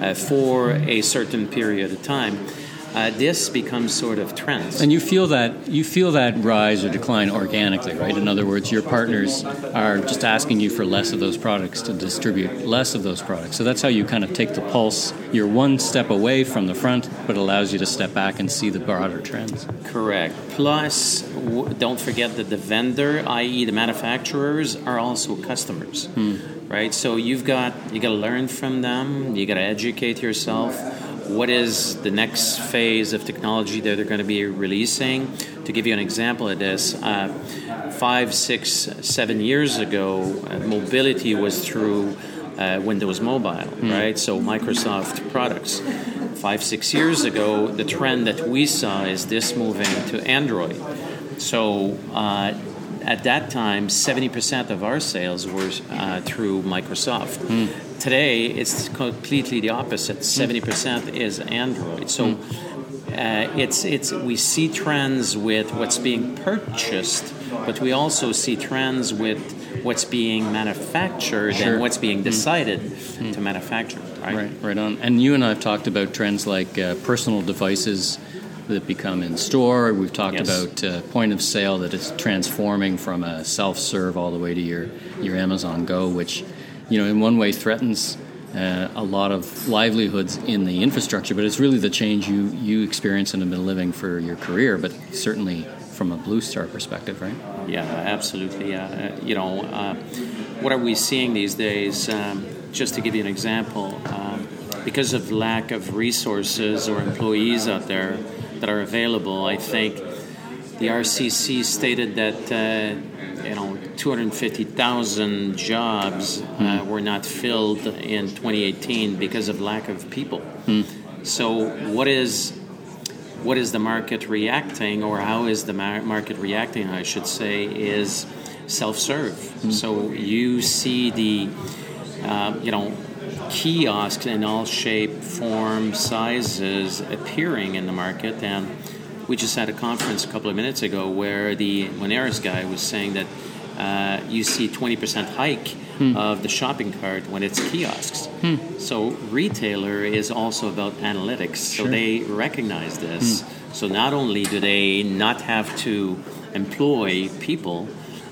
uh, for a certain period of time, uh, this becomes sort of trends. And you feel that you feel that rise or decline organically, right? In other words, your partners are just asking you for less of those products to distribute less of those products. So that's how you kind of take the pulse. You're one step away from the front, but allows you to step back and see the broader trends. Correct. Plus, w- don't forget that the vendor, i.e., the manufacturers, are also customers. Hmm. Right, so you've got you got to learn from them. You got to educate yourself what is the next phase of technology that they're going to be releasing. To give you an example of this, uh, five, six, seven years ago, uh, mobility was through uh, Windows Mobile, mm. right? So Microsoft products. Five, six years ago, the trend that we saw is this moving to Android. So uh, at that time, 70% of our sales were uh, through Microsoft. Mm. Today, it's completely the opposite. 70% mm. is Android. So mm. uh, it's, it's, we see trends with what's being purchased, but we also see trends with what's being manufactured sure. and what's being hmm. decided mm. to manufacture. Right? right, right on. And you and I have talked about trends like uh, personal devices that become in store. We've talked yes. about uh, point of sale that is transforming from a self serve all the way to your, your Amazon Go, which, you know, in one way threatens uh, a lot of livelihoods in the infrastructure, but it's really the change you, you experience and have been living for your career, but certainly from a Blue Star perspective, right? Yeah, absolutely. Uh, you know, uh, what are we seeing these days? Um, just to give you an example, um, because of lack of resources or employees out there, that are available. I think the RCC stated that uh, you know 250,000 jobs uh, mm. were not filled in 2018 because of lack of people. Mm. So what is what is the market reacting, or how is the market reacting? I should say is self-serve. Mm. So you see the uh, you know kiosks in all shape, form, sizes appearing in the market. And we just had a conference a couple of minutes ago where the Moneris guy was saying that uh, you see 20% hike hmm. of the shopping cart when it's kiosks. Hmm. So retailer is also about analytics. Sure. So they recognize this. Hmm. So not only do they not have to employ people,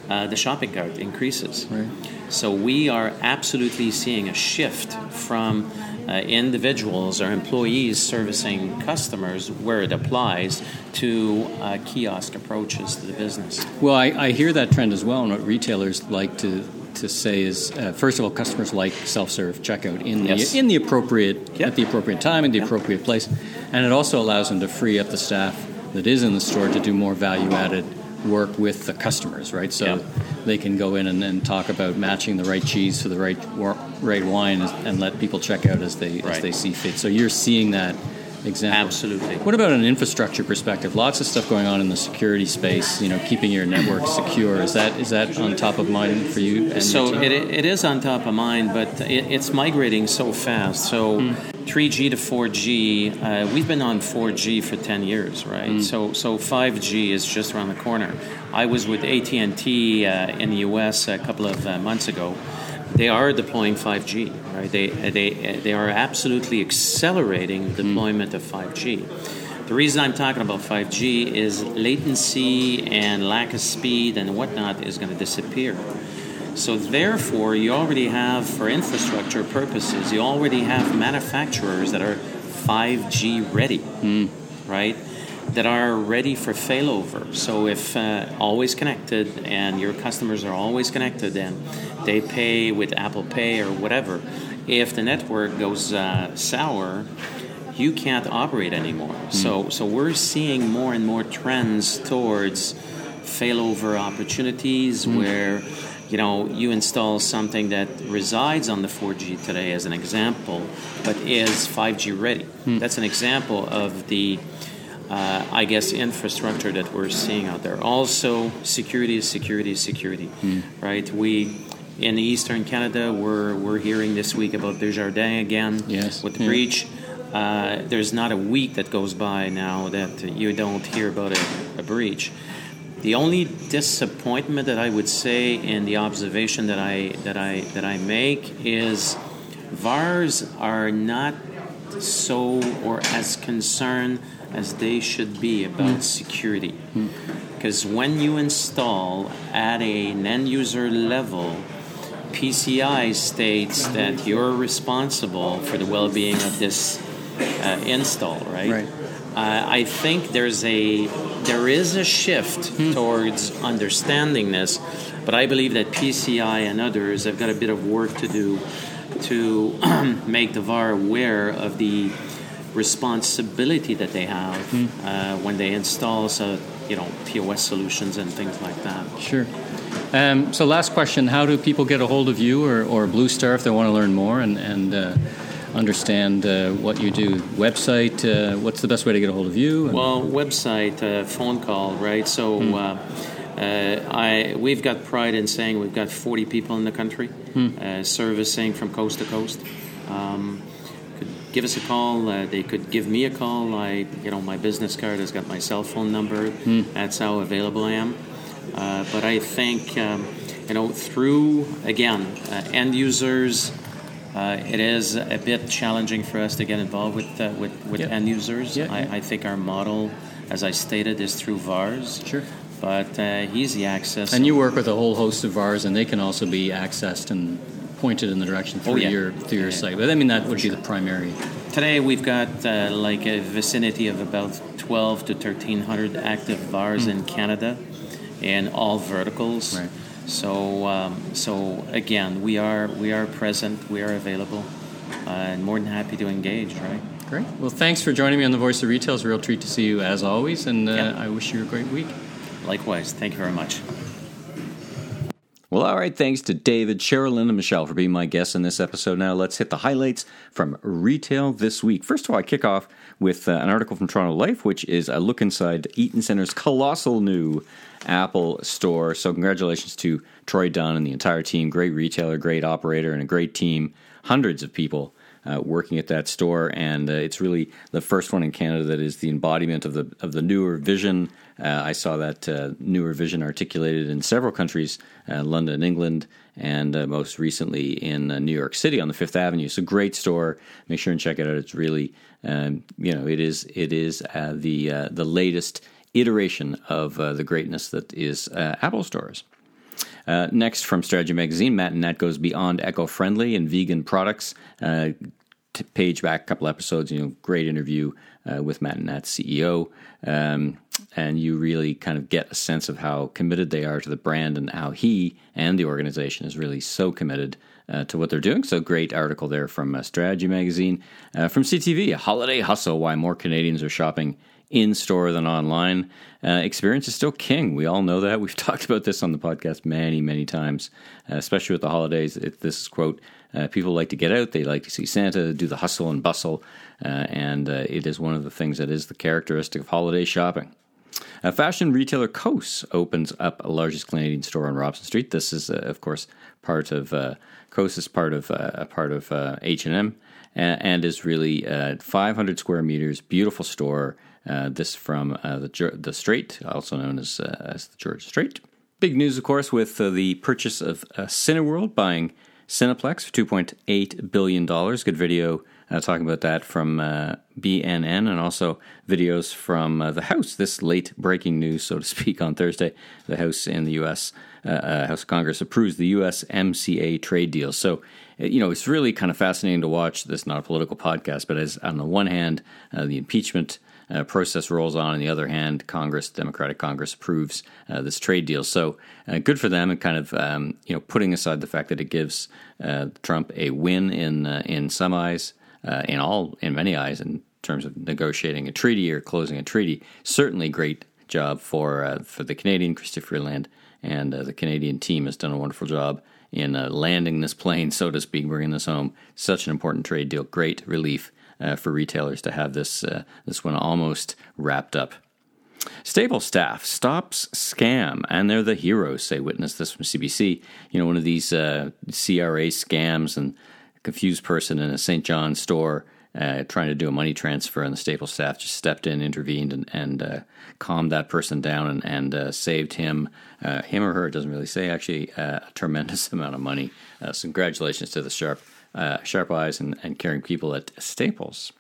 uh, the shopping cart increases. Right. So we are absolutely seeing a shift from uh, individuals or employees servicing customers where it applies to uh, kiosk approaches to the business. Well, I, I, hear that trend as well, and what retailers like to to say is, uh, first of all, customers like self-serve checkout in the yes. in the appropriate yep. at the appropriate time in the yep. appropriate place, and it also allows them to free up the staff that is in the store to do more value-added work with the customers, right? So they can go in and, and, talk about matching the right cheese to the right right wine and let people check out as they right. as they see fit. So you're seeing that example. Absolutely. What about an infrastructure perspective? Lots of stuff going on in the security space. You know, keeping your network secure. Is that is that on top of mind for you? so it, it is on top of mind, but it, it's migrating so fast. So. Hmm. 3G to 4G, uh, we've been on 4G for 10 years, right? Mm. So, so 5G is just around the corner. I was with AT&T uh, in the U.S. a couple of uh, months ago. They are deploying 5G, right? They, they, they are absolutely accelerating mm. deployment mm. of 5G. The reason I'm talking about 5G is latency and lack of speed and whatnot is going to disappear. So therefore, you already have, for infrastructure purposes, you already have manufacturers that are 5G ready, mm. right? That are ready for failover. So if uh, always connected and your customers are always connected and they pay with Apple Pay or whatever, if the network goes uh, sour, you can't operate anymore. Mm. So so we're seeing more and more trends towards failover opportunities mm. where you know you install something that resides on the 4G today as an example, but is 5G ready. Mm. That's an example of the uh, I guess infrastructure that we're seeing out there. Also, security is security is security, mm. right? We in eastern Canada, we're we're hearing this week about Desjardins again yes. with the yeah. breach. Uh, there's not a week that goes by now that you don't hear about a, a breach. The only disappointment that I would say in the observation that I that I that I make is VARs are not so or as concerned as they should be about mm. security. Because mm. when you install at an end user level, PCI states that you're responsible for the well being of this uh, install, right? Right. Uh, I think there's a there is a shift hmm. towards understanding this, but I believe that PCI and others have got a bit of work to do to <clears throat> make the VAR aware of the responsibility that they have hmm. uh, when they install so you know POS solutions and things like that. Sure. Um, so last question: How do people get a hold of you or, or Blue Star if they want to learn more and and uh, understand uh, what you do? Website? Uh, what's the best way to get a hold of you? Well, website, uh, phone call, right? So. Uh, I, we've got pride in saying we've got 40 people in the country hmm. servicing from coast to coast. Um, give us a call. Uh, they could give me a call. I, you know, my business card has got my cell phone number. Mm. That's how available I am. Uh, but I think, um, you know, through again uh, end users, uh, it is a bit challenging for us to get involved with uh, with, with end users. I, I, think our model, as I stated, is through VARs. Sure. But uh, easy access. And you work with a whole host of VARs, and they can also be accessed and pointed in the direction through oh, yeah. your through your yeah, site. But I mean that would be the primary. Today we've got uh, like a vicinity of about 12 to 1300 active VARs mm. in Canada, in all verticals. Right. So um, so again, we are we are present, we are available, uh, and more than happy to engage. Right. Great. Well, thanks for joining me on the Voice of Retail. It's a real treat to see you as always, and uh, I wish you a great week. Likewise. Thank you very much. Well, all right. Thanks to David, Cherilyn, and Michel for being my guests in this episode. Now, let's hit the highlights from retail this week. First of all, I kick off with uh, an article from Toronto Life, which is a look inside Eaton Centre's colossal new Apple store. So, congratulations to Troy Dunn and the entire team. Great retailer, great operator, and a great team. Hundreds of people uh, working at that store, and uh, it's really the first one in Canada that is the embodiment of the of the newer vision. Uh, I saw that uh, newer vision articulated in several countries, uh, London, England, and uh, most recently in New York City on the Fifth Avenue. A great store. Make sure and check it out. It's really, um, you know, it is it is the the latest iteration of the greatness that is Apple stores. Uh, next, from Strategy Magazine, Matt and Nat goes beyond eco friendly and vegan products. Uh, page back a couple episodes, you know, great interview uh, with Matt and Nat, CEO. Um, and you really kind of get a sense of how committed they are to the brand and how he and the organization is really so committed uh, to what they're doing. So, great article there from uh, Strategy Magazine. Uh, from CTV, a holiday hustle why more Canadians are shopping in store than online. Uh, experience is still king. We all know that. We've <laughs> talked about this on the podcast many, many times, uh, especially with the holidays. It, this is, quote, uh, people like to get out, they like to see Santa, do the hustle and bustle, uh, and uh, it is one of the things that is the characteristic of holiday shopping. Uh, fashion retailer COS opens up a largest Canadian store on Robson Street. This is, of course, part of COS is part of a part of H and M, and is really 500 square meters, beautiful store. Uh, this from uh, the the Straight, also known as uh, as the George Straight. Big news, of course, with the purchase of Cineworld buying Cineplex for two point eight billion dollars. Good video talking about that from BNN, and also videos from the House. This late breaking news, so to <laughs> speak, on Thursday, the House in the U.S. House of Congress approves the USMCA trade deal. So you know, it's really kind of fascinating to watch. This is not a political podcast, but as on the one hand, uh, the impeachment uh, process rolls on. On the other hand, Congress, Democratic Congress, approves uh, this trade deal. So uh, good for them, and kind of um, you know putting aside the fact that it gives uh, Trump a win in uh, in some eyes, uh, in all in many eyes, in terms of negotiating a treaty or closing a treaty. Certainly, great job for for the Canadian Chrystia Freeland, and the Canadian team has done a wonderful job in landing this plane, so to speak, bringing this home. Such an important trade deal. Great relief uh, for retailers to have this uh, this one almost wrapped up. Staples staff stops scam, and they're the heroes. Say witness this from CBC. You know, one of these uh, CRA scams and confused person in a St. John store uh, trying to do a money transfer, and the Staples staff just stepped in, intervened, and, and uh, calmed that person down and, and uh, saved him, uh, him or her, it doesn't really say, actually, uh, a tremendous <laughs> amount of money. So, congratulations to the sharp, sharp eyes and, and caring people at Staples.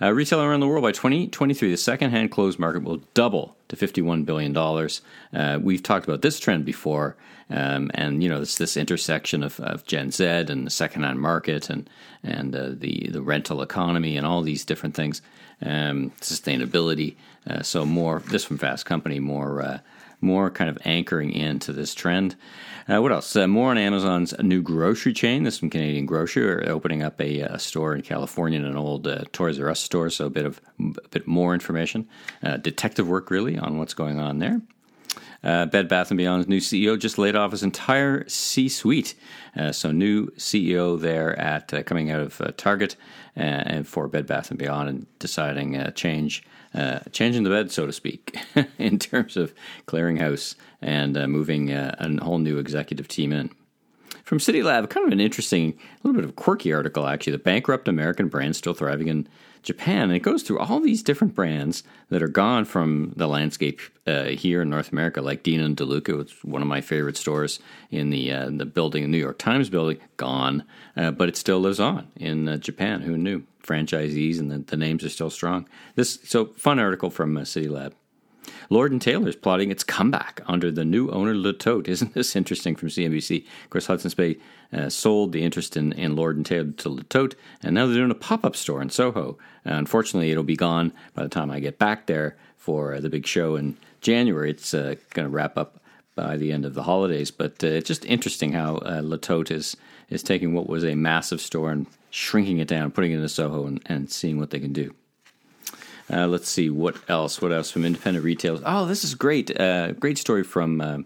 Uh, retail around the world by 2023, the secondhand clothes market will double to $51 billion. Uh, we've talked about this trend before, um, and you know it's this intersection of, of, Gen Z and the secondhand market and and uh, the the rental economy and all these different things, um, sustainability. Uh, so more this from Fast Company, more uh, more kind of anchoring into this trend. Uh, what else? Uh, more on Amazon's new grocery chain. This from Canadian Grocery, opening up a, a, store in California in an old uh, Toys R Us store. So a bit of a bit more information, uh, detective work really on what's going on there. Uh, Bed Bath & Beyond's new CEO just laid off his entire C-suite. Uh, so new CEO there at uh, coming out of uh, Target and for Bed Bath & Beyond and deciding a change uh, changing the bed, so to speak, <laughs> in terms of clearing house and uh, moving uh, a whole new executive team in. From City Lab, kind of an interesting, a little bit of quirky article actually. The bankrupt American brand still thriving in Japan. And it goes through all these different brands that are gone from the landscape uh, here in North America, like Dean and DeLuca. It's one of my favorite stores in the uh, the building, the New York Times building, gone, uh, but it still lives on in uh, Japan. Who knew? Franchisees and the, the, names are still strong. This so fun article from uh, City Lab. Lord and Taylor is plotting its comeback under the new owner Le Tote. <laughs> Isn't this interesting from CNBC? Of course, Hudson's Bay uh, sold the interest in, in Lord and Taylor to Le Tote, and now they're doing a pop up store in Soho. Uh, unfortunately, it'll be gone by the time I get back there for uh, the big show in January. It's uh, going to wrap up by the end of the holidays, but uh, it's just interesting how uh, Le Tote is, is taking what was a massive store and shrinking it down, putting it into Soho, and, and seeing what they can do. Uh, let's see what else. What else from independent retailers? Oh, this is great. Uh, great story from uh,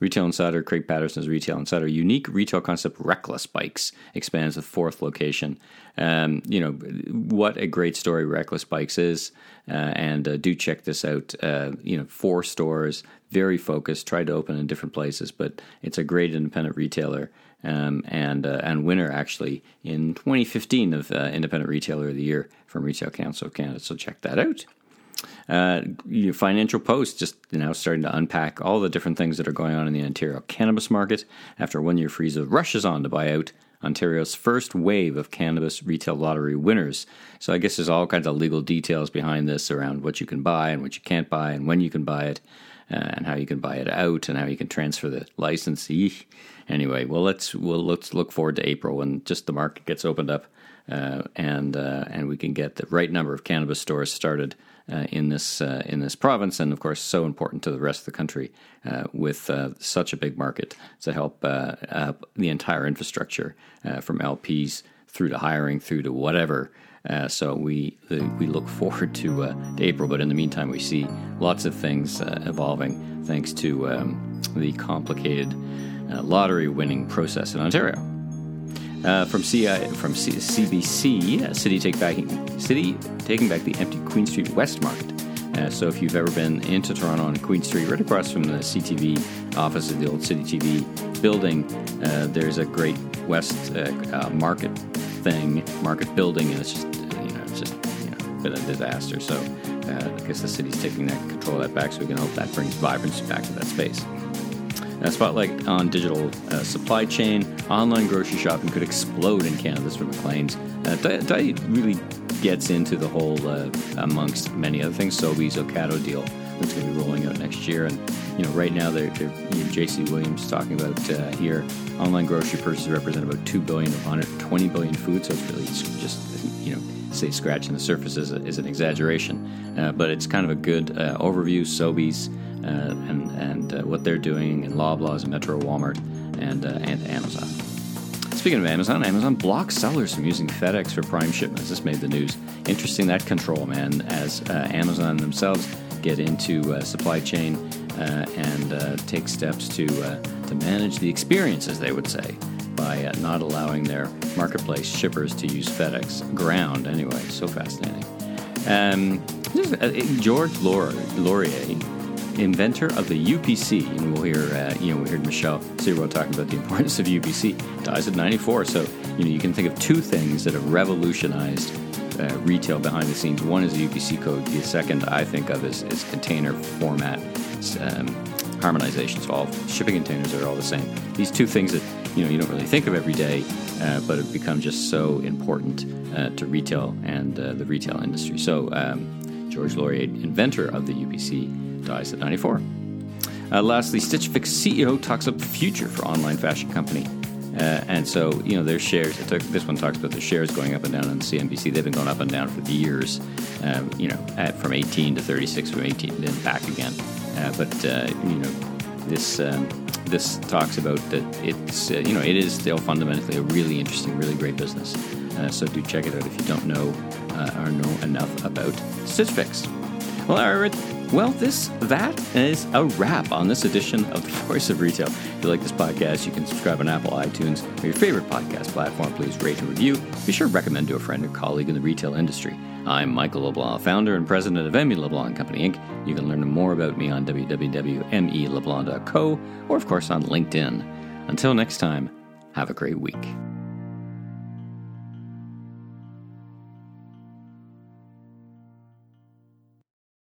Retail Insider. Craig Patterson's Retail Insider. Unique retail concept, Reckless Bikes, expands the fourth location. Um, you know what a great story Reckless Bikes is, uh, and uh, do check this out. Uh, you know, four stores, very focused. Tried to open in different places, but it's a great independent retailer um, and uh, and winner actually in 2015 of uh, Independent Retailer of the Year from Retail Council of Canada. So check that out. Uh, Financial Post just know starting to unpack all the different things that are going on in the Ontario cannabis market after a one-year freeze of rushes on to buy out Ontario's first wave of cannabis retail lottery winners. So I guess there's all kinds of legal details behind this around what you can buy and what you can't buy and when you can buy it uh, and how you can buy it out and how you can transfer the license. Anyway, well let's well let's look forward to April when just the market gets opened up uh, and uh, and we can get the right number of cannabis stores started uh, in this uh, in this province, and of course, so important to the rest of the country uh, with uh, such a big market to help the entire infrastructure from LPs through to hiring through to whatever. Uh, so we we look forward to, uh, to, April, but in the meantime, we see lots of things evolving thanks to um, the complicated lottery winning process in Ontario. from CI, from C- CBC, City take City taking back the empty Queen Street West Market. Uh, so if you've ever been into Toronto on Queen Street, right across from the CTV office of the old City TV building, uh, there's a great West uh, uh, Market thing, Market building, and it's just you know it's just you know been a disaster. So uh, I guess the city's taking that control of that back, so we can hope that brings vibrancy back to that space. A spotlight on digital uh, supply chain. Online grocery shopping could explode in Canada. This from Maclean's. Uh, Diet really gets into the whole, uh, amongst many other things, Sobeys Ocado deal that's going to be rolling out next year. And you know, right now they're, they're you know, J.C. Williams talking about uh, here. Online grocery purchases represent about two billion of 120 billion food. So it's really just you know, say scratching the surface is, a, is an exaggeration, uh, but it's kind of a good uh, overview. Sobeys and and uh, what they're doing, and Loblaws and Metro, Walmart, and uh, and Amazon. Speaking of Amazon, Amazon blocks sellers from using FedEx for Prime shipments. This made the news. Interesting that control, man, as Amazon themselves get into uh, supply chain uh, and uh, take steps to uh, to manage the experiences, they would say, by uh, not allowing their marketplace shippers to use FedEx ground. Anyway, so fascinating. Um, George Laurer inventor of the UPC, and we'll hear, uh, you know, we heard Michel Sirois talking about the <laughs> importance of UPC. Dies at 94, so you know you can think of two things that have revolutionized uh, retail behind the scenes. One is the UPC code. The second I think of is, is container format um, harmonization. So all shipping containers are all the same. These two things that you know you don't really think of every day, uh, but have become just so important uh, to retail and uh, the retail industry. So um, George Laurer, inventor of the UPC dies at 94. Uh, lastly, Stitch Fix CEO talks up the future for online fashion company. Uh, and so, you know, their shares, took, this one talks about the shares going up and down on CNBC. They've been going up and down for the years, um, you know, at, from 18 to 36, from 18 then back again. Uh, but, uh, you know, this um, this talks about that it's, uh, you know, it is still fundamentally a really interesting, really great business. Uh, so do check it out if you don't know or know enough about Stitch Fix. Well, right. Well, this that is a wrap on this edition of the Voice of Retail. If you like this podcast, you can subscribe on Apple, iTunes, or your favorite podcast platform. Please rate and review. Be sure to recommend to a friend or colleague in the retail industry. I'm Michael LeBlanc, founder and president of M.E. LeBlanc Company Inc. You can learn more about me on www.meleblanc.co or, of course, on LinkedIn. Until next time, have a great week.